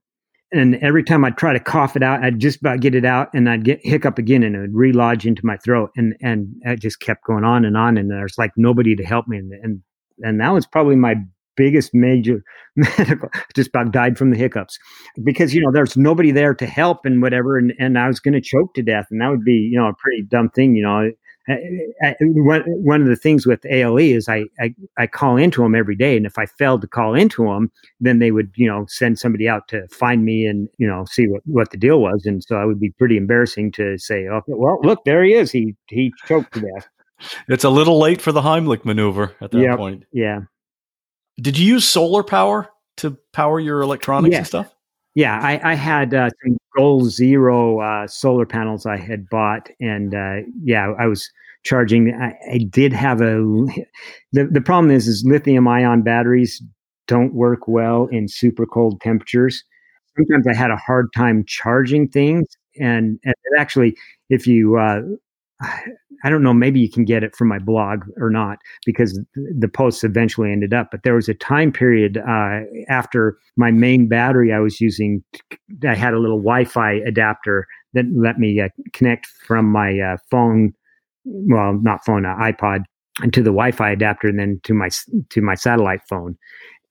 And every time I'd try to cough it out, I'd just about get it out, and I'd get hiccup again, and it would relodge into my throat, and and it just kept going on and on, and there's like nobody to help me, and and, and that was probably my biggest major medical just about died from the hiccups. Because you know there's nobody there to help and whatever and, and i was going to choke to death and that would be you know a pretty dumb thing you know one, one of the things with ALE is I, I, I call into them every day, and if I failed to call into them, then they would you know send somebody out to find me and you know see what, what the deal was, and so I would be pretty embarrassing to say, okay, well look there he is, he he choked to death. It's a little late for the Heimlich maneuver at that yep, point. Yeah. Did you use solar power to power your electronics yeah. and stuff? Yeah, I, I had uh, some Goal Zero uh, solar panels I had bought, and uh, yeah, I was charging. I, I, did have a. The the problem is, is lithium ion batteries don't work well in super cold temperatures. Sometimes I had a hard time charging things, and, and actually, if you uh, I don't know, maybe you can get it from my blog or not because the posts eventually ended up. But there was a time period uh, after my main battery I was using, I had a little Wi Fi adapter that let me uh, connect from my uh, phone, well, not phone, uh, iPod, to the Wi Fi adapter and then to my, to my satellite phone.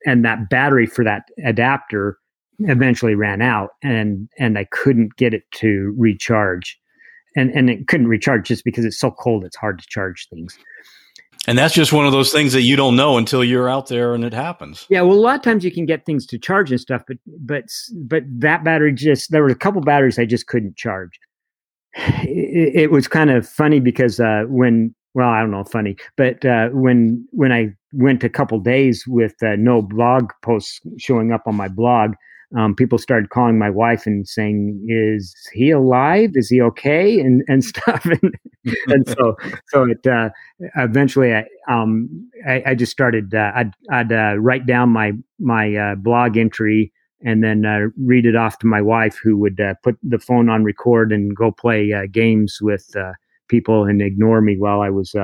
And that battery for that adapter eventually ran out and, and I couldn't get it to recharge and and it couldn't recharge just because it's so cold. It's hard to charge things. And that's just one of those things that you don't know until you're out there and it happens. Yeah, well, a lot of times you can get things to charge and stuff, but but but that battery just there were a couple batteries I just couldn't charge. It, it was kind of funny because uh, when well, I don't know, funny, but uh, when when I went a couple days with uh, no blog posts showing up on my blog, um, people started calling my wife and saying, "Is he alive? Is he okay?" and and stuff. and, and so so it uh, eventually I, um, I, I just started. Uh, I'd I'd uh, write down my my uh, blog entry and then uh, read it off to my wife, who would uh, put the phone on record and go play games with people and ignore me while I was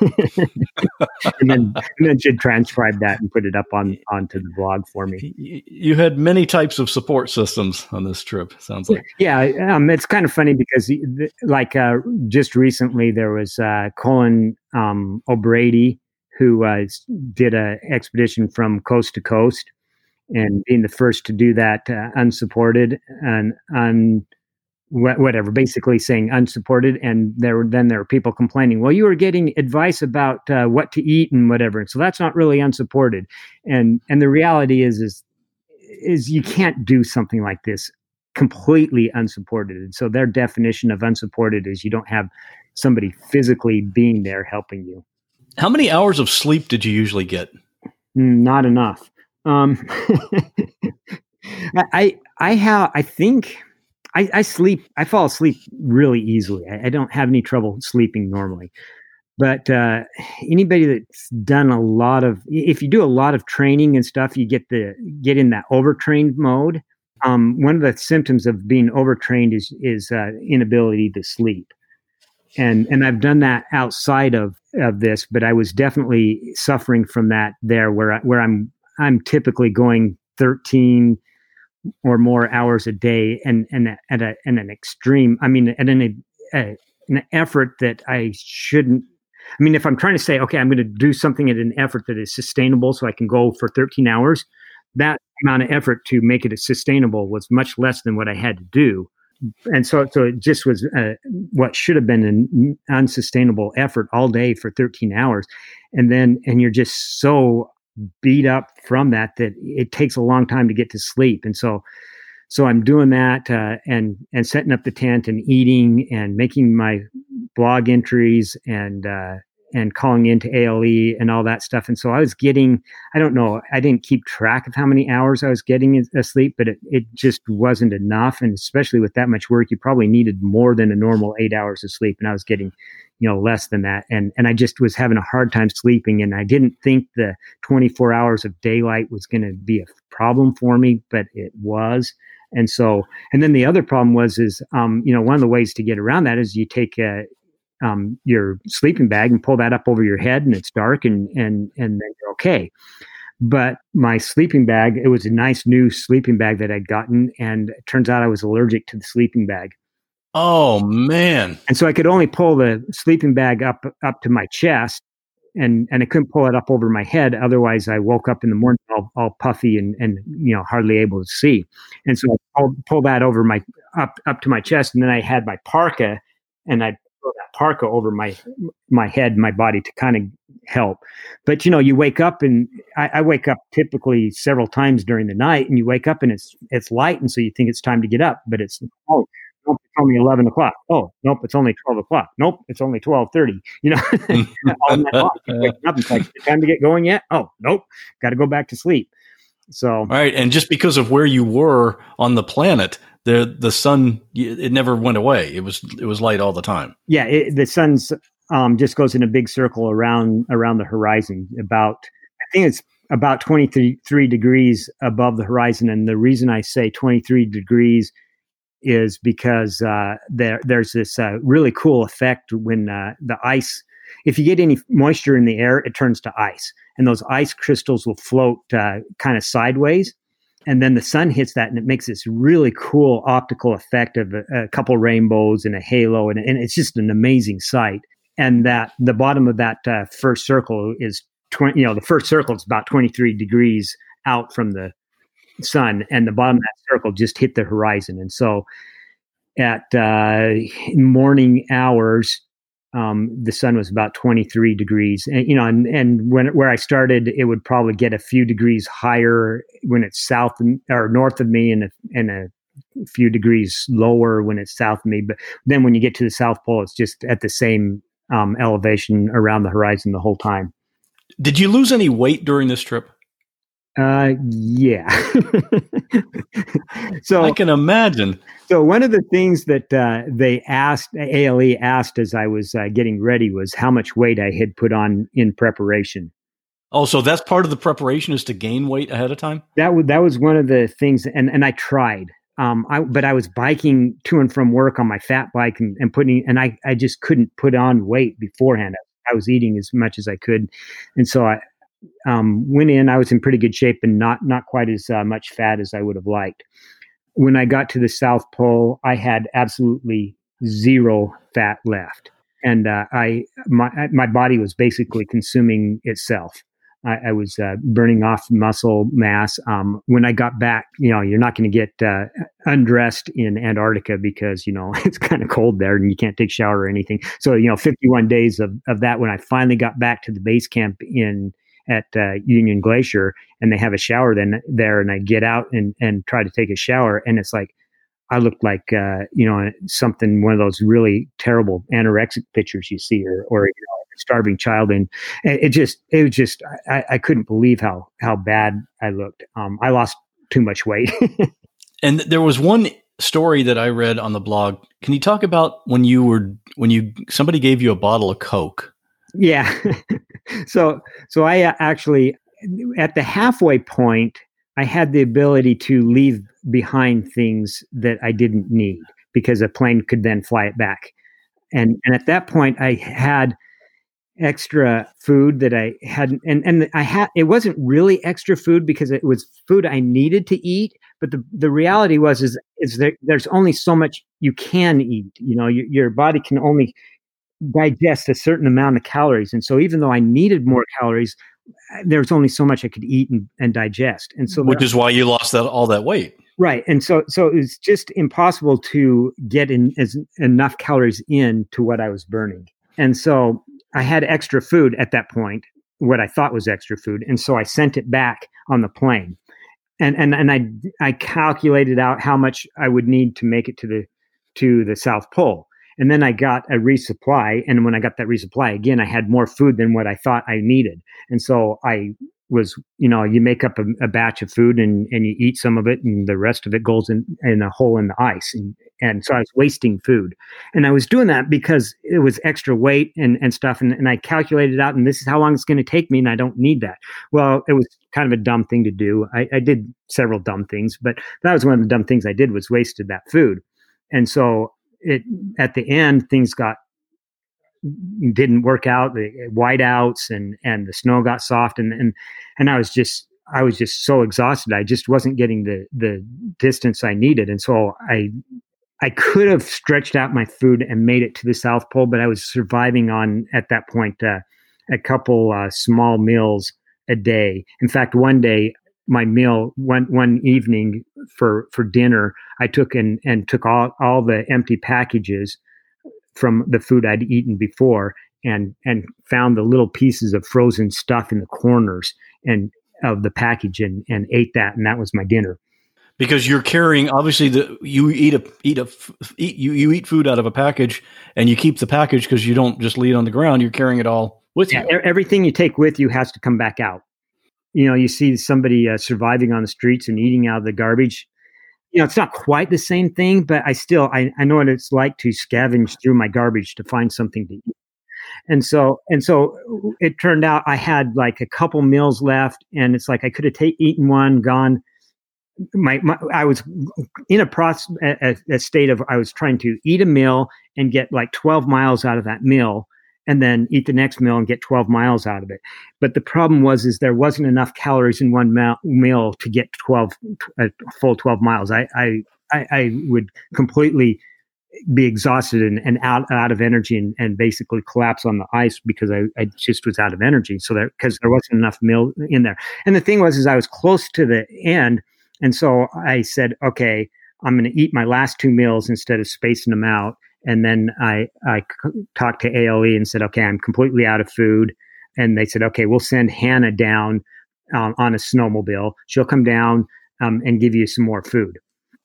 and then and then she'd transcribe that and put it up on onto the blog for me. You had many types of support systems on this trip. Sounds like yeah. Um, it's kind of funny because like uh, just recently there was uh, Colin um, O'Brady who uh, did an expedition from coast to coast and being the first to do that uh, unsupported and un whatever, basically saying unsupported. And there were then there were people complaining, well, you were getting advice about uh, what to eat and whatever. And so that's not really unsupported. And and the reality is is is you can't do something like this completely unsupported. And so their definition of unsupported is you don't have somebody physically being there helping you. How many hours of sleep did you usually get? Mm, not enough. Um, I I have I think I, I sleep. I fall asleep really easily. I, I, don't have any trouble sleeping normally. But uh, anybody that's done a lot of, if you do a lot of training and stuff, you get the get in that overtrained mode. Um, one of the symptoms of being overtrained is is uh, inability to sleep. and and I've done that outside of of this, but I was definitely suffering from that there, where I, where I'm I'm typically going 13 or more hours a day, and and at a and an extreme. I mean, at an a, an effort that I shouldn't. I mean, if I'm trying to say, okay, I'm going to do something at an effort that is sustainable, so I can go for 13 hours, that amount of effort to make it sustainable was much less than what I had to do and so so it just was uh, what should have been an unsustainable effort all day for 13 hours and then and you're just so beat up from that that it takes a long time to get to sleep. And so so i'm doing that uh, and and setting up the tent and eating and making my blog entries and uh, and calling into ALE and all that stuff. And so I was getting, I don't know, I didn't keep track of how many hours I was getting asleep, but it, it just wasn't enough. And especially with that much work, you probably needed more than a normal eight hours of sleep. And I was getting, you know, less than that. And, and I just was having a hard time sleeping. And I didn't think the 24 hours of daylight was going to be a problem for me, but it was. And so, and then the other problem was, is, um, you know, one of the ways to get around that is you take, a um, your sleeping bag and pull that up over your head and it's dark and and and then you're okay. But my sleeping bag it was a nice new sleeping bag that i'd gotten and it turns out i was allergic to the sleeping bag. Oh man. And so i could only pull the sleeping bag up up to my chest and and i couldn't pull it up over my head. Otherwise i woke up in the morning all, all puffy and and you know hardly able to see. And so i pulled, pull that over my up up to my chest and then i had my parka and i that parka over my my head, my body to kind of help. But you know, you wake up and I, I, wake up typically several times during the night, and you wake up and it's it's light, and so you think it's time to get up, but it's oh. Nope, it's only eleven o'clock. Oh, nope, it's only twelve o'clock. Nope, it's only twelve thirty. You know, all. Up, it's like time to get going yet. Oh, nope, got to go back to sleep. So right, and just because of where you were on the planet, the the sun it never went away. It was it was light all the time. Yeah, it, the sun's um, just goes in a big circle around around the horizon. About I think it's about 23 degrees above the horizon, and the reason I say 23 degrees is because uh, there there's this uh, really cool effect when uh, the ice. If you get any moisture in the air, it turns to ice, and those ice crystals will float uh, kind of sideways and then the sun hits that and it makes this really cool optical effect of a, a couple rainbows and a halo and, and, it's just an amazing sight. And that the bottom of that uh, first circle is 20 you know the first circle is about 23 degrees out from the sun and the bottom of that circle just hit the horizon. And so at uh, morning hours um, the sun was about 23 degrees. And you know and, and when where i started it would probably get a few degrees higher when it's south or north of me and a, and a few degrees lower when it's south of me. But then when you get to the south pole it's just at the same um, elevation around the horizon the whole time. Did you lose any weight during this trip uh yeah so i can imagine so one of the things that uh, they asked, ALE asked as I was uh, getting ready was how much weight I had put on in preparation. Oh, so that's part of the preparation is to gain weight ahead of time. That was that was one of the things, and and I tried. Um, I but I was biking to and from work on my fat bike and, and putting, and I I just couldn't put on weight beforehand. I was eating as much as I could, and so I um, went in. I was in pretty good shape and not not quite as uh, much fat as I would have liked when I got to the South Pole, I had absolutely zero fat left, and uh, I my my body was basically consuming itself. I, I was uh, burning off muscle mass. Um, when I got back, you know, you're not going to get uh, undressed in Antarctica because you know it's kind of cold there and you can't take shower or anything. So you know, 51 days of of that. When I finally got back to the base camp in at uh, Union Glacier and they have a shower then there and I get out and and try to take a shower and it's like I looked like uh, you know something one of those really terrible anorexic pictures you see or or you know, a starving child and it just it was just I, I couldn't believe how how bad I looked. Um, I lost too much weight. and there was one story that I read on the blog. Can you talk about when you were when you somebody gave you a bottle of Coke? Yeah. so so I uh, actually at the halfway point I had the ability to leave behind things that I didn't need because a plane could then fly it back. and and at that point I had extra food that I hadn't and and I had it wasn't really extra food because it was food I needed to eat but the the reality was is is there there's only so much you can eat you know your, your body can only digest a certain amount of calories and so even though I needed more calories there's only so much I could eat and, and digest and so which there, is why you lost that all that weight right and so so it's just impossible to get in as enough calories in to what I was burning and so I had extra food at that point, what I thought was extra food, and so I sent it back on the plane. And and and I I calculated out how much I would need to make it to the to the South Pole. And then I got a resupply. And when I got that resupply, again, I had more food than what I thought I needed. And so I was you know you make up a, a, batch of food and and you eat some of it and the rest of it goes in in a hole in the ice and and so I was wasting food and I was doing that because it was extra weight and and stuff and, and I calculated out and this is how long it's going to take me and I don't need that well it was kind of a dumb thing to do I, I did several dumb things but that was one of the dumb things I did was wasted that food and so it at the end things got didn't work out the whiteouts and and the snow got soft and and and I was just I was just so exhausted. I just wasn't getting the the distance I needed. And so I I could have stretched out my food and made it to the South Pole but I was surviving on at that point uh, a couple uh, small meals a day. In fact one day my meal one one evening for for dinner. I took and and took all all the empty packages from the food I'd eaten before and and found the little pieces of frozen stuff in the corners and of the package and and ate that and that was my dinner. Because you're carrying obviously the you eat a eat a eat you, you eat food out of a package and you keep the package because you don't just leave it on the ground you're carrying it all with yeah, you. everything you take with you has to come back out you know you see somebody uh, surviving on the streets and eating out of the garbage you know, it's not quite the same thing, but I still I, I know what it's like to scavenge through my garbage to find something to eat. And so and so it turned out I had like a couple meals left, and it's like I could have ta- eaten one, gone. My, my I was in a process a, a state of I was trying to eat a meal and get like 12 miles out of that meal and then eat the next meal and get 12 miles out of it. But the problem was, is there wasn't enough calories in one meal to get 12, a full 12 miles. I, I, I, would completely be exhausted and, and out, out of energy and, and basically collapse on the ice because I, I just was out of energy. So that, cause there wasn't enough meal in there. And the thing was, is I was close to the end. And so I said, okay, I'm going to eat my last two meals instead of spacing them out and then I, I talked to ALE and said, okay, I'm completely out of food. And they said, okay, we'll send Hannah down um, on a snowmobile. She'll come down um, and give you some more food.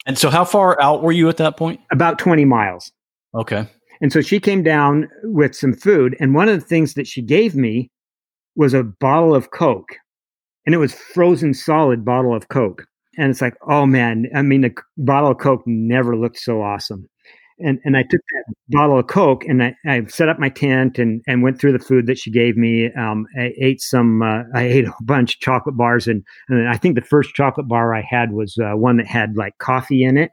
And so, how far out were you at that point? About 20 miles. Okay. And so she came down with some food. And one of the things that she gave me was a bottle of Coke. And it was frozen solid bottle of Coke. And it's like, oh man, I mean, the bottle of Coke never looked so awesome and and I took that bottle of Coke and I, I set up my tent and and went through the food that she gave me. Um, I ate some. Uh, I ate a bunch of chocolate bars and and I think the first chocolate bar I had was uh, one that had like coffee in it,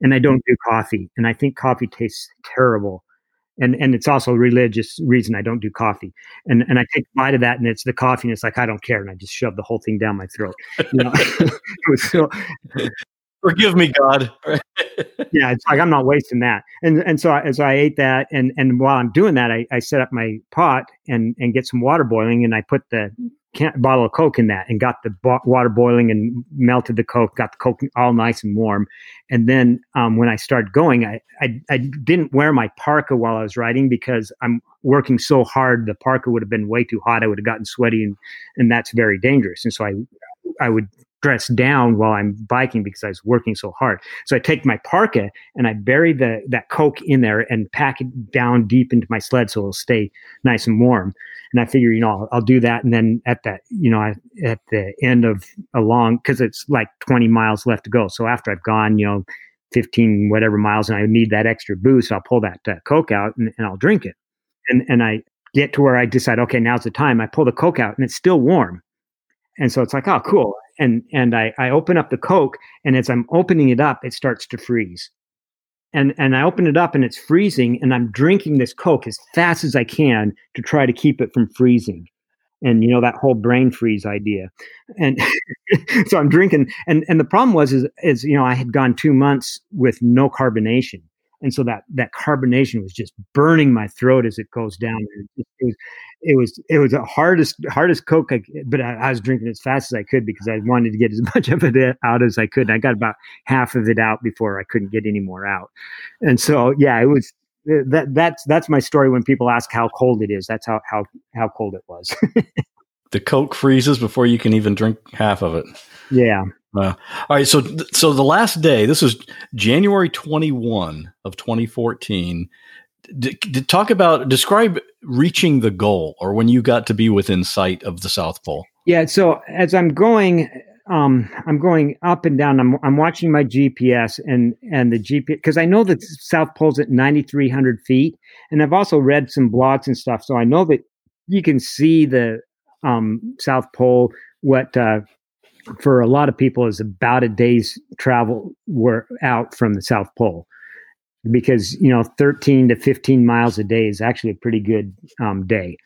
and I don't do coffee, and I think coffee tastes terrible. And, and it's also a religious reason I don't do coffee. And and I take a bite of that and it's the coffee and it's like I don't care and I just shove the whole thing down my throat. You know? it was so Forgive me, God. yeah, it's like I'm not wasting that. And and so I, as I ate that, and and while I'm doing that, I, I set up my pot and and get some water boiling, and I put the can- bottle of Coke in that, and got the bo- water boiling, and melted the Coke, got the Coke all nice and warm. And then um, when I started going, I, I I didn't wear my parka while I was riding because I'm working so hard. The parka would have been way too hot. I would have gotten sweaty, and and that's very dangerous. And so I I would dress down while I'm biking because I was working so hard. So I take my parka and I bury the that coke in there and pack it down deep into my sled so it'll stay nice and warm. And I figure, you know, I'll, I'll do that. And then at that, you know, at the end of a long, because it's like 20 miles left to go. So after I've gone, you know, 15 whatever miles, and I need that extra boost, I'll pull that uh, coke out and, and I'll drink it. And and I get to where I decide, okay, now's the time. I pull the coke out and it's still warm. And so it's like, oh, cool and and I, I open up the Coke, and as I'm opening it up, it starts to freeze. and and I open it up and it's freezing, and I'm drinking this Coke as fast as I can to try to keep it from freezing. And you know that whole brain freeze idea, and so I'm drinking, and and the problem was is is you know I had gone two months with no carbonation, and so that that carbonation was just burning my throat as it goes down. It was it was it was the hardest hardest coke, I, but I, I, was drinking as fast as I could because I wanted to get as much of it out as I could. And I got about half of it out before I couldn't get any more out. And so yeah, it was uh, that that's that's my story. When people ask how cold it is, that's how how how cold it was. the coke freezes before you can even drink half of it. Yeah. Uh, all right, so so the last day, this was January 21 of 2014. D- d- talk about describe reaching the goal or when you got to be within sight of the South Pole. Yeah, so as I'm going um, I'm going up and down. I'm, I'm watching my GPS and and the GPS because I know that South Pole's at 9,300 feet, and I've also read some blogs and stuff, so I know that you can see the um, South Pole. What uh, for a lot of people is about a day's travel were out from the South Pole. Because you know 13 to 15 miles a day is actually a pretty good um, day.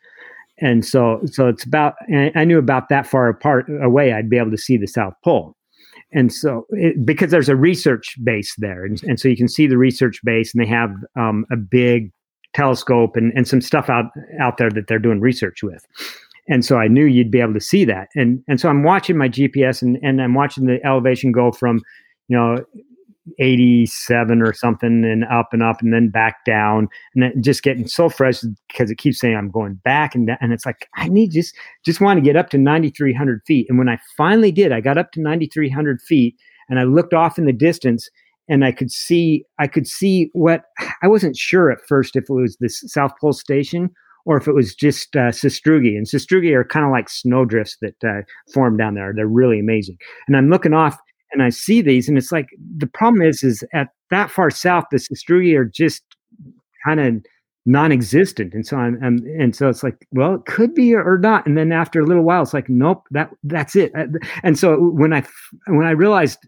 And so so it's about i knew about that far apart away i'd be able to see the south pole. And so it, because there's a research base there and, and, so you can see the research base and they have um, a big telescope and, and some stuff out out there that they're doing research with and so I knew you'd be able to see that. And and so I'm watching my GPS and and I'm watching the elevation go from, you know, 87 or something and up and up and then back down and then just getting so fresh because it keeps saying I'm going back and and it's like I need just just want to get up to 9300 feet and when I finally did I got up to 9300 feet and I looked off in the distance and I could see I could see what I wasn't sure at first if it was this South Pole station or if it was just uh, sastrugi. And sastrugi are kind of like snowdrifts that uh, form down there. They're really amazing. And I'm looking off and I see these, and it's like the problem is, is at that far south, the sastrugi are just kind of non-existent and so I'm, I'm, and so it's like well it could be or not and then after a little while it's like nope that that's it uh, and so when i when i realized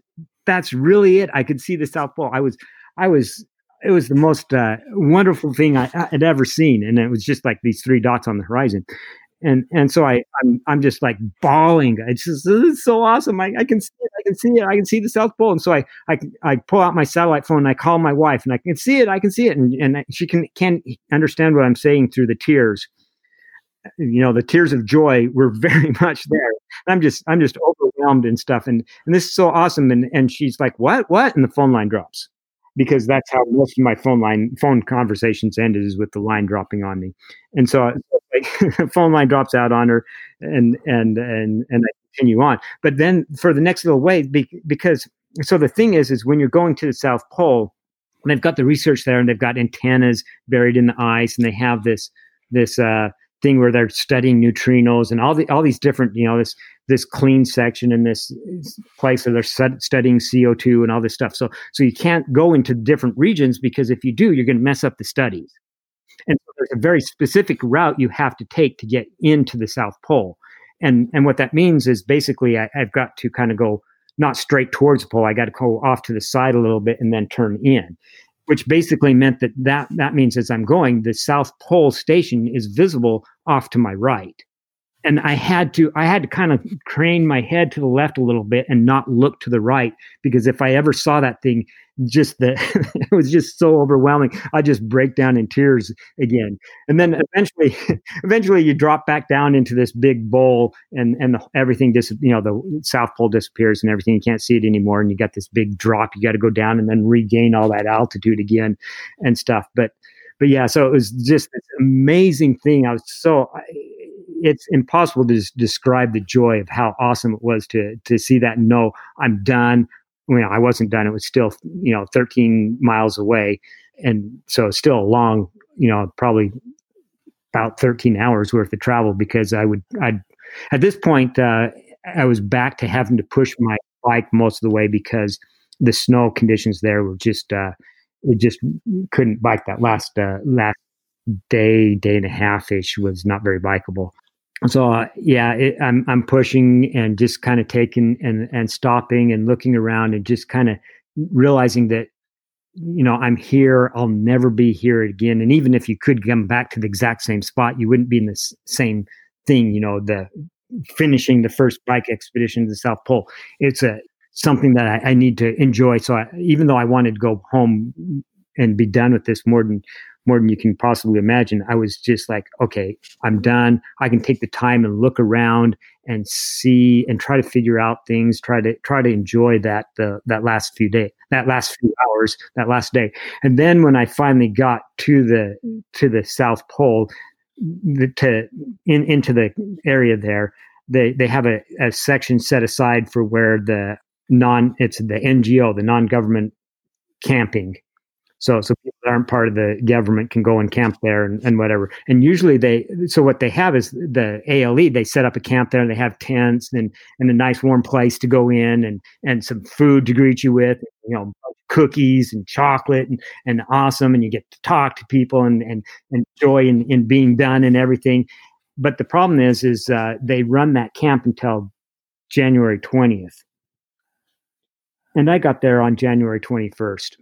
that's really it i could see the south pole i was i was it was the most uh, wonderful thing I, had ever seen, and it was just like these three dots on the horizon, and and so I I'm I'm just like bawling. It's just this is so awesome. I, I can see it. I can see it. I can see the South Pole, and so I I I pull out my satellite phone and I call my wife, and I can see it. I can see it, and and she can can understand what I'm saying through the tears. You know, the tears of joy were very much there. I'm just I'm just overwhelmed and stuff, and and this is so awesome. And and she's like, what what? And the phone line drops because that's how most of my phone line phone conversations ended is with the line dropping on me. And so like, phone line drops out on her and and and and i continue on. But then for the next little way because so the thing is is when you're going to the south pole and they've got the research there and they've got antennas buried in the ice and they have this this uh thing where they're studying neutrinos and all the all these different you know this this clean section in this place where they're studying CO2 and all this stuff. So so you can't go into different regions because if you do, you're going to mess up the studies. And so there's a very specific route you have to take to get into the South Pole. And and what that means is basically I, I've got to kind of go not straight towards the pole. I got to go off to the side a little bit and then turn in which basically meant that, that that means as I'm going, the South Pole station is visible off to my right. And I had to I had to kind of crane my head to the left a little bit and not look to the right because if I ever saw that thing, just the it was just so overwhelming. I just break down in tears again. And then eventually, eventually you drop back down into this big bowl, and and the, everything dis you know the South Pole disappears and everything. You can't see it anymore, and you got this big drop. You got to go down and then regain all that altitude again, and stuff. But but yeah, so it was just this amazing thing. I was so. It's impossible to describe the joy of how awesome it was to to see that and know I'm done you know, I wasn't done. It was still, you know, 13 miles away. And so still a long, you know, probably about 13 hours worth of travel because I would, I'd, at this point, uh, I was back to having to push my bike most of the way because the snow conditions there were just, uh, we just couldn't bike that last, uh, last day, day and a half ish was not very bikeable so uh, yeah, it, I'm I'm pushing and just kind of taking and and stopping and looking around and just kind of realizing that you know, I'm here. I'll never be here again. And even if you could come back to the exact same spot, you wouldn't be in the same thing. You know, the finishing the first bike expedition to the South Pole. It's a something that I, I need to enjoy. So I, even though I wanted to go home and be done with this more than more than you can possibly imagine. I was just like, okay, I'm done. I can take the time and look around and see and try to figure out things. Try to try to enjoy that the that last few days, that last few hours, that last day. And then when I finally got to the to the South Pole, the, to in into the area there, they they have a, a section set aside for where the non it's the NGO, the non government camping so, so people that aren't part of the government can go and camp there and, and whatever. And usually they, so what they have is the ALE, they set up a camp there and they have tents and, and a nice warm place to go in and, and some food to greet you with, you know, cookies and chocolate and, and awesome. And you get to talk to people and, and, and joy in, in being done and everything. But the problem is, is uh, they run that camp until January 20th. And I got there on January 21st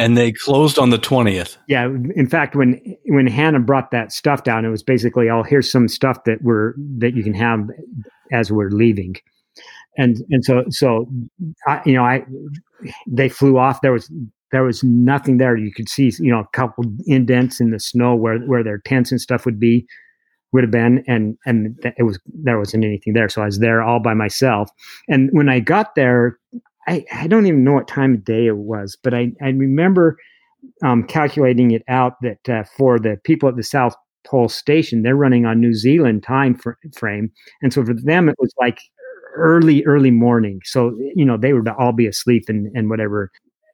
and they closed on the 20th. Yeah, in fact when when Hannah brought that stuff down it was basically oh here's some stuff that we're that you can have as we're leaving. And and so so I, you know I they flew off there was there was nothing there you could see you know a couple indents in the snow where where their tents and stuff would be would have been and and it was there wasn't anything there so i was there all by myself and when i got there I, I don't even know what time of day it was, but I, I remember um, calculating it out that uh, for the people at the South Pole Station, they're running on New Zealand time fr- frame. And so for them, it was like early, early morning. So, you know, they would all be asleep and, and whatever.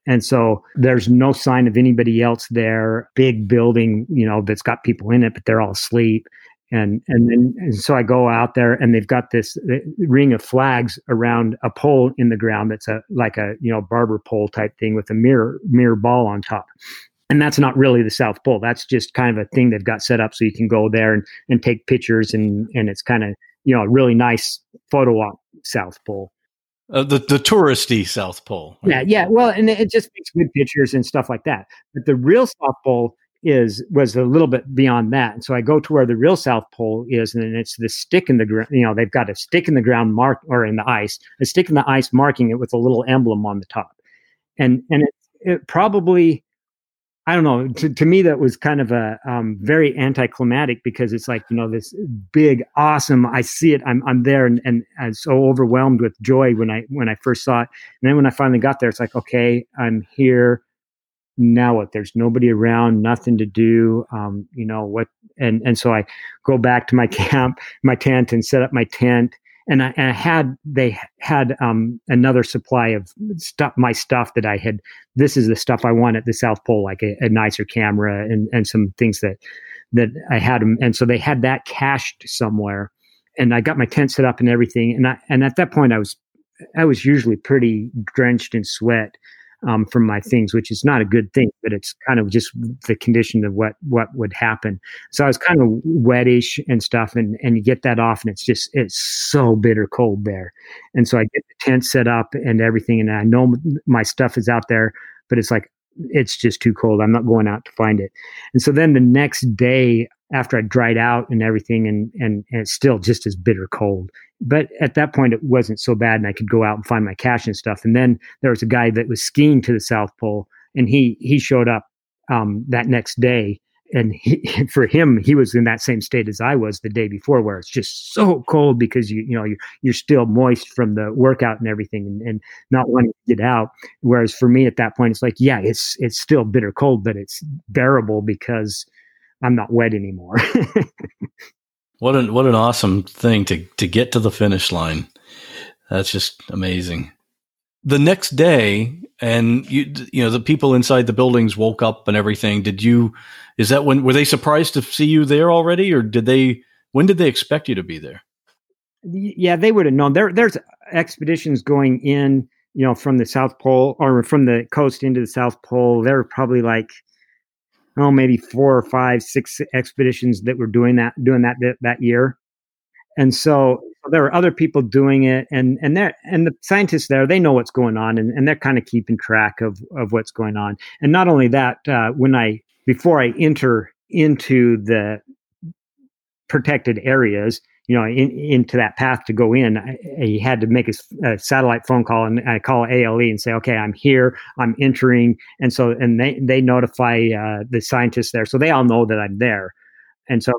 And so there's no sign of anybody else there. Big building, you know, that's got people in it, but they're all asleep and and then and so I go out there and they've got this uh, ring of flags around a pole in the ground that's a like a you know barber pole type thing with a mirror mirror ball on top. And that's not really the South Pole. That's just kind of a thing they've got set up so you can go there and, and take pictures and and it's kind of you know a really nice photo op South Pole. Uh, the the touristy South Pole. Right? Yeah, yeah. Well, and it just makes good pictures and stuff like that. But the real South Pole is was a little bit beyond that. And so I go to where the real South Pole is, and then it's the stick in the ground. You know, they've got a stick in the ground mark or in the ice, a stick in the ice marking it with a little emblem on the top. And and it, it probably, I don't know. To, to me, that was kind of a um, very anticlimactic because it's like you know this big, awesome. I see it. I'm I'm there, and and I'm so overwhelmed with joy when I when I first saw it. And then when I finally got there, it's like okay, I'm here now what? There's nobody around nothing to do um, you know what and and so i go back to my camp my tent and set up my tent and i, and I had they had um, another supply of stuff my stuff that i had this is the stuff i want at the south pole like a, a nicer camera and and some things that that i had and so they had that cached somewhere and i got my tent set up and everything and i and at that point i was i was usually pretty drenched in sweat um, from my things, which is not a good thing, but it's kind of just the condition of what what would happen. So I was kind of wettish and stuff, and and you get that off, and it's just it's so bitter cold there. And so I get the tent set up and everything, and I know my stuff is out there, but it's like it's just too cold. I'm not going out to find it. And so then the next day, after I dried out and everything, and and, and it's still just as bitter cold. But at that point it wasn't so bad and i could go out and find my cache and stuff. And then there was a guy that was skiing to the south pole and he he showed up um, that next day. And he, for him he was in that same state as i was the day before where it's just so cold because you you know you're, you're still moist from the workout and everything and, and not wanting to get out. Whereas for me at that point it's like yeah it's it's still bitter cold but it's bearable because i'm not wet anymore What an what an awesome thing to to get to the finish line. That's just amazing. The next day, and you you know the people inside the buildings woke up and everything. Did you? Is that when were they surprised to see you there already, or did they? When did they expect you to be there? Yeah, they would have known. There, there's expeditions going in, you know, from the South Pole or from the coast into the South Pole. They're probably like oh maybe four or five six expeditions that were doing that doing that that, that year and so there are other people doing it, and and they and the scientists there they know what's going on, and, and they're kind of keeping track of of what's going on. And not only that, uh, when I before I enter into the protected areas, you know, in, into that path to go in, I, I had to make a, a, satellite phone call and I call ALE and say, okay, I'm here, I'm entering. And so, and they, they notify uh, the scientists there. So they all know that I'm there. And so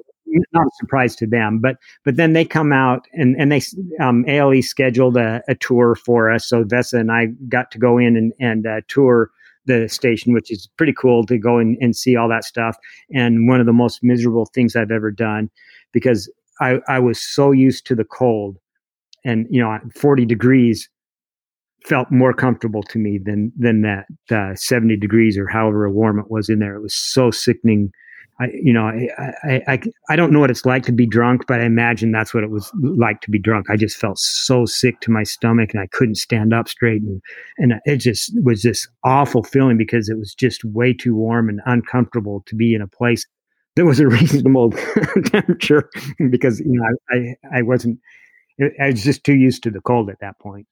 not a surprise to them, but, but then they come out and, and they, um, ALE scheduled a, a tour for us. So Vesa and I got to go in and, and uh, tour the station, which is pretty cool to go in and see all that stuff. And one of the most miserable things I've ever done because I, I was so used to the cold and you know 40 degrees felt more comfortable to me than than that uh, 70 degrees or however warm it was in there it was so sickening I, you know, I, I, I, I don't know what it's like to be drunk, but I imagine that's what it was like to be drunk. I just felt so sick to my stomach and I couldn't stand up straight. And, and it just was this awful feeling because it was just way too warm and uncomfortable to be in a place there was a reasonable temperature because you know I, I, I wasn't I was just too used to the cold at that point.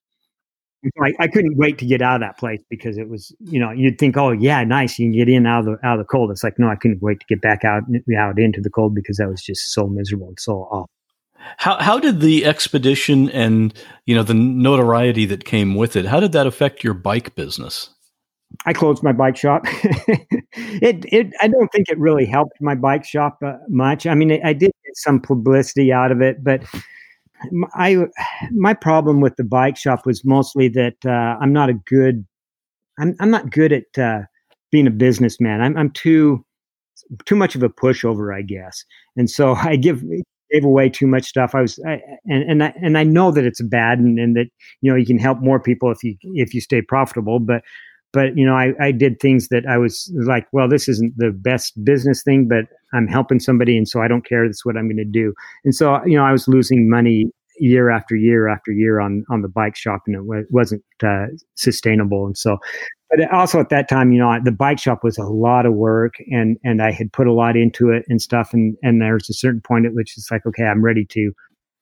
I, I, couldn't wait to get out of that place because it was, you know, you'd think, oh yeah, nice, you can get in out of the out of the cold. It's like, no, I couldn't wait to get back out out into the cold because that was just so miserable and so awful. How how did the expedition and you know the notoriety that came with it? How did that affect your bike business? I closed my bike shop. it, it, I don't think it really helped my bike shop uh, much. I mean, I, I did get some publicity out of it, but I, my problem with the bike shop was mostly that uh, I'm not a good, I'm, I'm not good at uh, being a businessman. I'm, I'm too, too much of a pushover, I guess. And so I give, gave away too much stuff. I was, I, and and I, and I know that it's bad, and, and that you know you can help more people if you if you stay profitable. But but you know I, I did things that i was like well this isn't the best business thing but i'm helping somebody and so i don't care. That's what i'm going to do. And so you know i was losing money year after year after year on on the bike shop and it w- wasn't uh, sustainable. And so but also at that time you know the bike shop was a lot of work and and i had put a lot into it and stuff and and there's a certain point at which it's like okay i'm ready to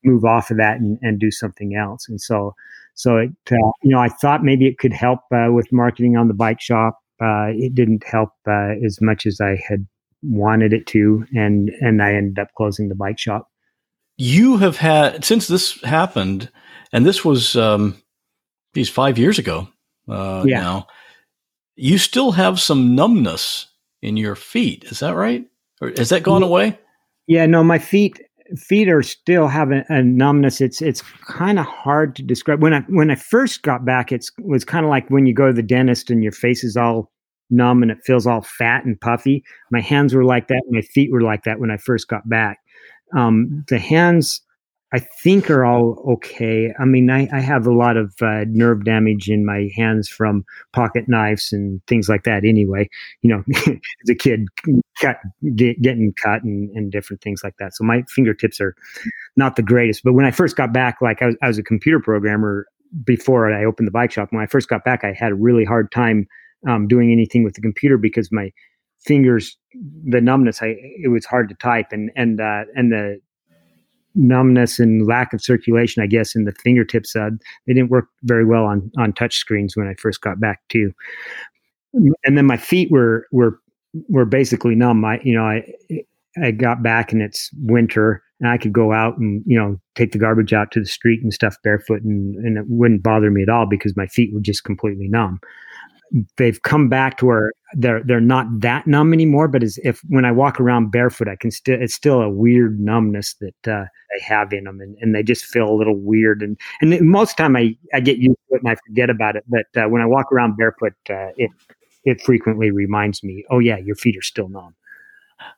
move off of that and, and do something else. And so so it, uh, you know, I thought maybe it could help uh, with marketing on the bike shop. Uh, it didn't help uh, as much as I had wanted it to, and and I ended up closing the bike shop. You have had since this happened, and this was um, these five years ago. Uh, yeah. Now, you still have some numbness in your feet. Is that right? Or has that gone away? Yeah, no, my feet feet are still have a, a numbness. It's it's kind of hard to describe. When I when I first got back, it was kind of like when you go to the dentist and your face is all numb and it feels all fat and puffy. My hands were like that. My feet were like that when I first got back. Um, the hands I think are all okay. I mean, I, I have a lot of uh, nerve damage in my hands from pocket knives and things like that. Anyway, you know, as a kid, cut, get, getting cut and, and different things like that. So my fingertips are not the greatest. But when I first got back, like I was, I was a computer programmer before I opened the bike shop. When I first got back, I had a really hard time um, doing anything with the computer because my fingers, the numbness, I it was hard to type and and uh, and the numbness and lack of circulation, I guess, in the fingertips. Uh, they didn't work very well on on touch screens when I first got back too. And then my feet were were were basically numb. I you know I I got back and it's winter and I could go out and you know take the garbage out to the street and stuff barefoot and and it wouldn't bother me at all because my feet were just completely numb they've come back to where they're they're not that numb anymore. But as if when I walk around barefoot, I can still it's still a weird numbness that uh, I have in them, and, and they just feel a little weird. And and most of the time I I get used to it and I forget about it. But uh, when I walk around barefoot, uh, it it frequently reminds me, oh yeah, your feet are still numb.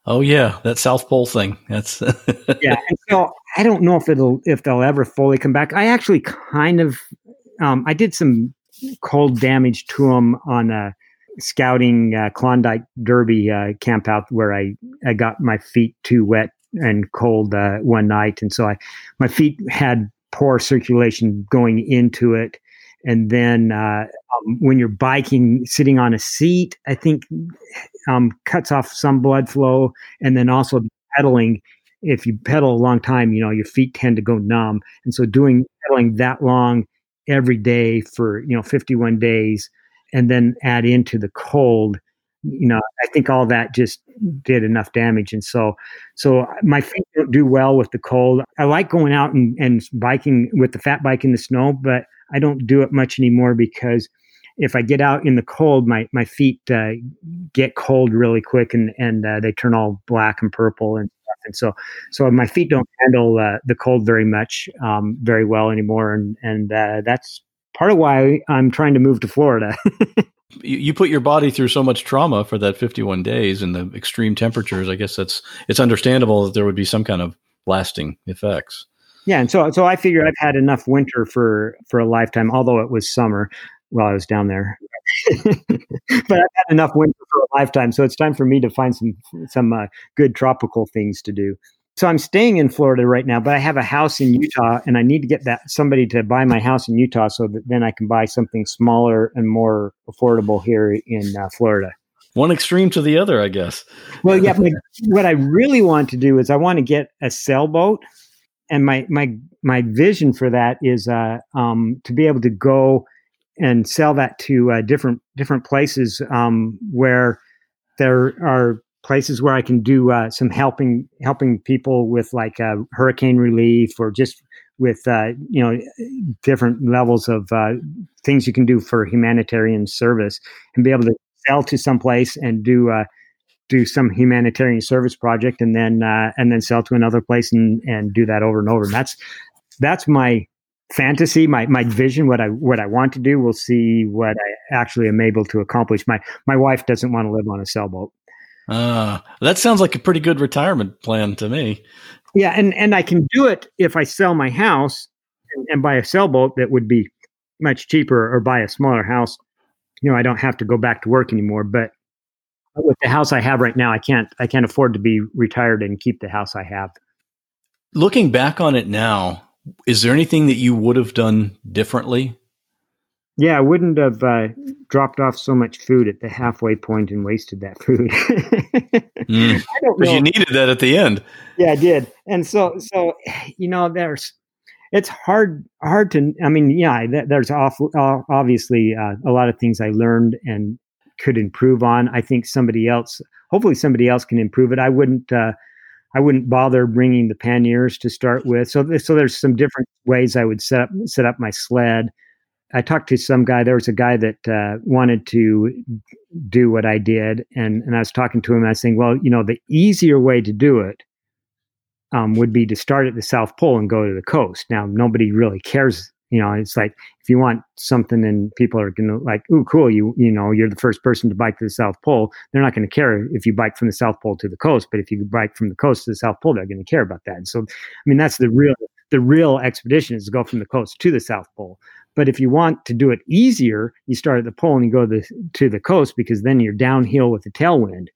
Oh yeah, that South Pole thing. That's yeah. And so I don't know if it'll if they'll ever fully come back. I actually kind of um, I did some cold damage to them on a scouting uh, Klondike Derby uh, camp out where I, I got my feet too wet and cold uh, one night. And so I, my feet had poor circulation going into it. And then uh, um, when you're biking, sitting on a seat, I think um, cuts off some blood flow. And then also pedaling, if you pedal a long time, you know, your feet tend to go numb. And so doing pedaling that long every day for, you know, 51 days and then add into the cold, you know, I think all that just did enough damage. And so, so my feet don't do well with the cold. I like going out and, and biking with the fat bike in the snow, but I don't do it much anymore because if I get out in the cold, my my feet uh, get cold really quick and and uh, they turn all black and purple and. And so so my feet don't handle uh, the cold very much, um, very well anymore. And and uh, that's part of why I'm trying to move to Florida. you, you put your body through so much trauma for that 51 days and the extreme temperatures. I guess that's it's understandable that there would be some kind of lasting effects. Yeah, and so so I figure I've had enough winter for for a lifetime, although it was summer while I was down there. but I've had enough winter for a lifetime, so it's time for me to find some some uh, good tropical things to do. So I'm staying in Florida right now, but I have a house in Utah, and I need to get that somebody to buy my house in Utah, so that then I can buy something smaller and more affordable here in uh, Florida. One extreme to the other, I guess. well, yeah. what I really want to do is I want to get a sailboat, and my my my vision for that is uh, um, to be able to go and sell that to uh, different different places um, where there are places where I can do uh, some helping helping people with like uh, hurricane relief or just with uh, you know different levels of uh, things you can do for humanitarian service and be able to sell to some place and do uh, do some humanitarian service project and then and then sell to another place and and do that over and over. And that's that's my fantasy, my my vision, what I what I want to do. We'll see what I actually am able to accomplish. My my wife doesn't want to live on a sailboat. Uh, that sounds like a pretty good retirement plan to me. Yeah, and and I can do it if I sell my house and, and buy a sailboat that would be much cheaper, or buy a smaller house. You know, I don't have to go back to work anymore. But with the house I have right now, I can't I can't afford to be retired and keep the house I have. Looking back on it now, is there anything that you would have done differently? Yeah, I wouldn't have uh, dropped off so much food at the halfway point and wasted that food. mm, because you needed that at the end. Yeah, I did, and so so you know, there's it's hard hard to. I mean, yeah, there's awful, uh, obviously uh, a lot of things I learned and could improve on. I think somebody else, hopefully, somebody else can improve it. I wouldn't. Uh, I wouldn't bother bringing the panniers to start with. So, so there's some different ways I would set up set up my sled. I talked to some guy. There was a guy that uh, wanted to do what I did, and and I was talking to him. I was saying, well, you know, the easier way to do it um, would be to start at the South Pole and go to the coast. Now, nobody really cares you know it's like if you want something and people are gonna like oh cool you you know you're the first person to bike to the south pole they're not to care if you bike from the south pole to the coast but if you bike from the coast to the south pole they're to care about that. And so i mean that's the real the real expedition is to go from the coast to the south pole. But if you want to do it easier you start at the pole and you go to the, to the coast because then you're downhill with the tailwind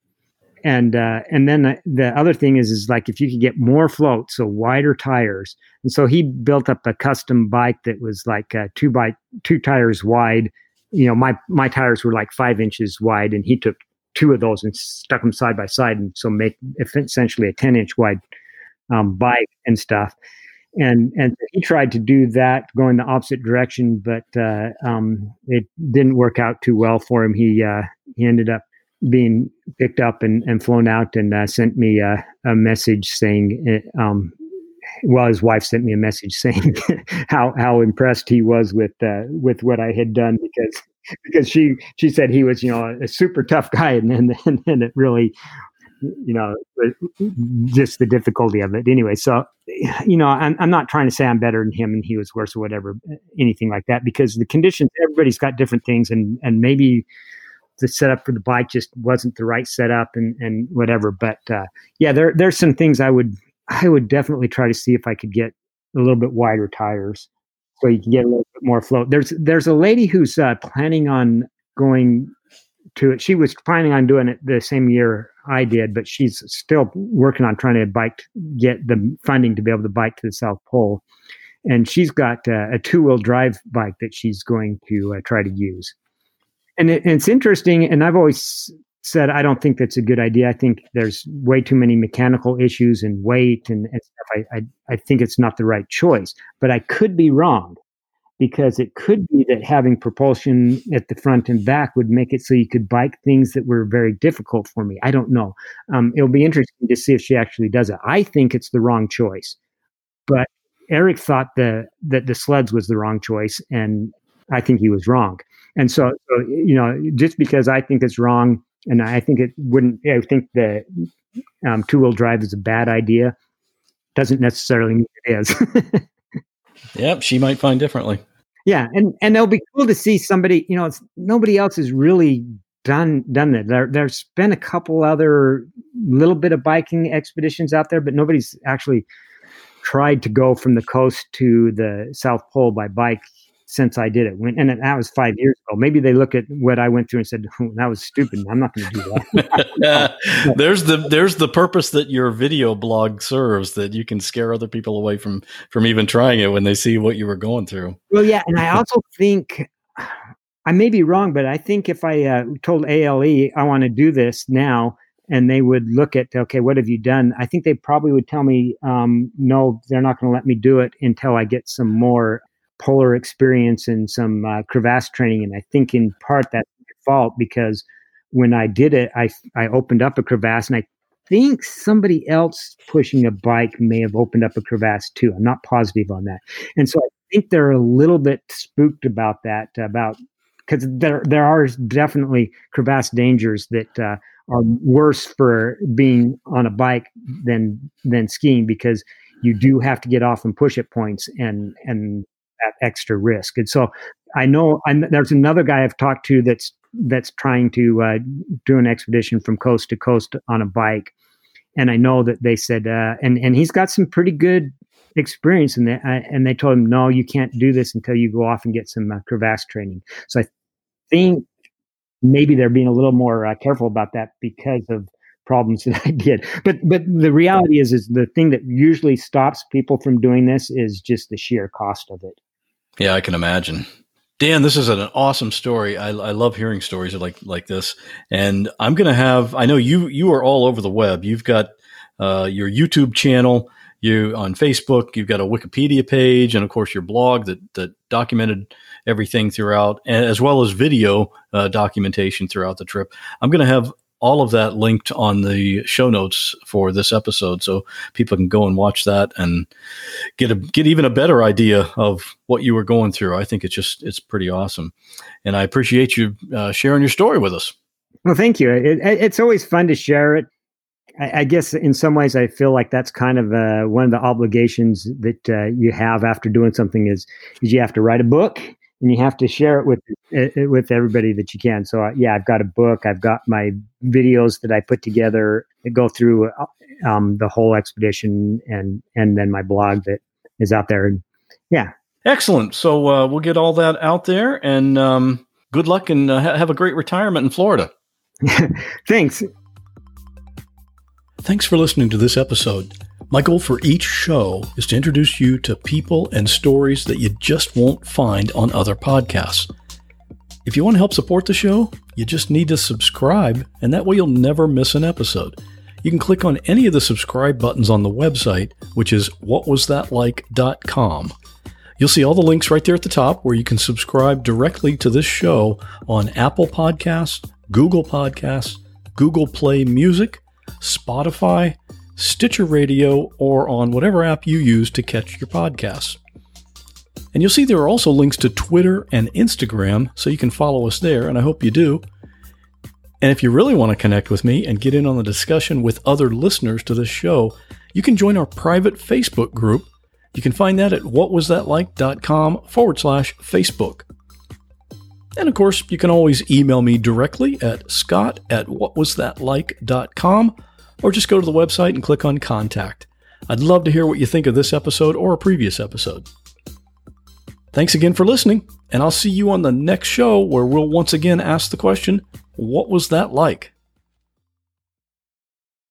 and uh, and then the, the, other thing is is like if you could get more float, so wider tires, and so he built up a custom bike that was like uh, two by two tires wide. You know, my my tires were like five inches wide, and he took two of those and stuck them side by side, and so make essentially a ten inch wide um, bike and stuff. And and he tried to do that, going the opposite direction, but uh, um, it didn't work out too well for him. He uh, he ended up being picked up and, and flown out and uh, sent me a, a message saying, uh, um, well, his wife sent me a message saying how how impressed he was with uh, with what I had done because because she she said he was you know a super tough guy. And then and, and it really you know just the difficulty of it. Anyway so you know I'm, I'm not trying to say i'm better than him and he was worse or whatever anything like that because the conditions everybody's got different things and and maybe the setup for the bike just wasn't the right setup and and whatever. But uh, yeah, there there's some things I would I would definitely try to see if I could get a little bit wider tires so you can get a little bit more float. There's there's a lady who's uh, planning on going to it. She was planning on doing it the same year I did, but she's still working on trying to bike get the funding to be able to bike to the South Pole. And she's got uh, a two wheel drive bike that she's going to uh, try to use and, it, and it's interesting. And I've always said, I don't think that's a good idea. I think there's way too many mechanical issues and weight and, and stuff. I, I, I think it's not the right choice, but I could be wrong because it could be that having propulsion at the front and back would make it so you could bike things that were very difficult for me. I don't know. Um, it'll be interesting to see if she actually does it. I think it's the wrong choice, but Eric thought the, that the sleds was the wrong choice, and I think he was wrong. And so, so you know, just because I think it's wrong, and I think it wouldn't, I think the um, two wheel drive is a bad idea, doesn't necessarily mean it is. yep, she might find differently. Yeah, and and it'll be cool to see somebody. You know, it's nobody else has really done done that. There, there's been a couple other little bit of biking expeditions out there, but nobody's actually tried to go from the coast to the South Pole by bike since I did it. When, and that was five years ago. Maybe they look at what I went through and said, oh, "That was stupid. I'm not going to do that." there's the there's the purpose that your video blog serves that you can scare other people away from from even trying it when they see what you were going through. Well, yeah, and I also think I may be wrong, but I think if I uh, told ALE I want to do this now. And they would look at, okay, what have you done? I think they probably would tell me, um, no, they're not going to let me do it until I get some more polar experience and some uh, crevasse training. And I think in part that's my fault because when I did it, I, I opened up a crevasse and I think somebody else pushing a bike may have opened up a crevasse too. I'm not positive on that. And so I think they're a little bit spooked about that, about because there there are definitely crevasse dangers that uh, are worse for being on a bike than than skiing because you do have to get off and push at points and and that extra risk. And so I know I'm, there's another guy I've talked to that's that's trying to uh, do an expedition from coast to coast on a bike, and I know that they said uh, and and he's got some pretty good experience in that. Uh, and they told him, no, you can't do this until you go off and get some uh, crevasse training. So I think maybe they're being a little more uh, careful about that because of problems that I did. But but the reality is is the thing that usually stops people from doing this is just the sheer cost of it. Yeah, I can imagine. Dan, this is an awesome story. I, I love hearing stories like like this, and I'm going to have. I know you you are all over the web. You've got uh, your YouTube channel, you on Facebook. You've got a Wikipedia page, and of course your blog that that documented everything throughout, as well as video uh, documentation throughout the trip. I'm going to have all of that linked on the show notes for this episode, so people can go and watch that and get a get even a better idea of what you were going through. I think it's just it's pretty awesome, and I appreciate you uh, sharing your story with us. Well, thank you. It, it, it's always fun to share it. I, I, guess in some ways, I feel like that's kind of uh, one of the obligations that uh, you have after doing something is is you have to write a book and you have to share it with with everybody that you can. So uh, yeah, I've got a book. I've got my videos that I put together that go through uh, um, the whole expedition, and and then my blog that is out there. And yeah, excellent. So uh, we'll get all that out there, and um, good luck, and uh, have a great retirement in Florida. Thanks. Thanks for listening to this episode. My goal for each show is to introduce you to people and stories that you just won't find on other podcasts. If you want to help support the show, you just need to subscribe, and that way you'll never miss an episode. You can click on any of the subscribe buttons on the website, which is whatwasthatlike.com. You'll see all the links right there at the top where you can subscribe directly to this show on Apple Podcasts, Google Podcasts, Google Play Music, Spotify, Stitcher Radio, or on whatever app you use to catch your podcasts. And you'll see there are also links to Twitter and Instagram, so you can follow us there, and I hope you do. And if you really want to connect with me and get in on the discussion with other listeners to this show, you can join our private Facebook group. You can find that at whatwasthatlike.com forward slash Facebook. And of course, you can always email me directly at scott at whatwasthatlike.com or just go to the website and click on Contact. I'd love to hear what you think of this episode or a previous episode. Thanks again for listening, and I'll see you on the next show where we'll once again ask the question what was that like?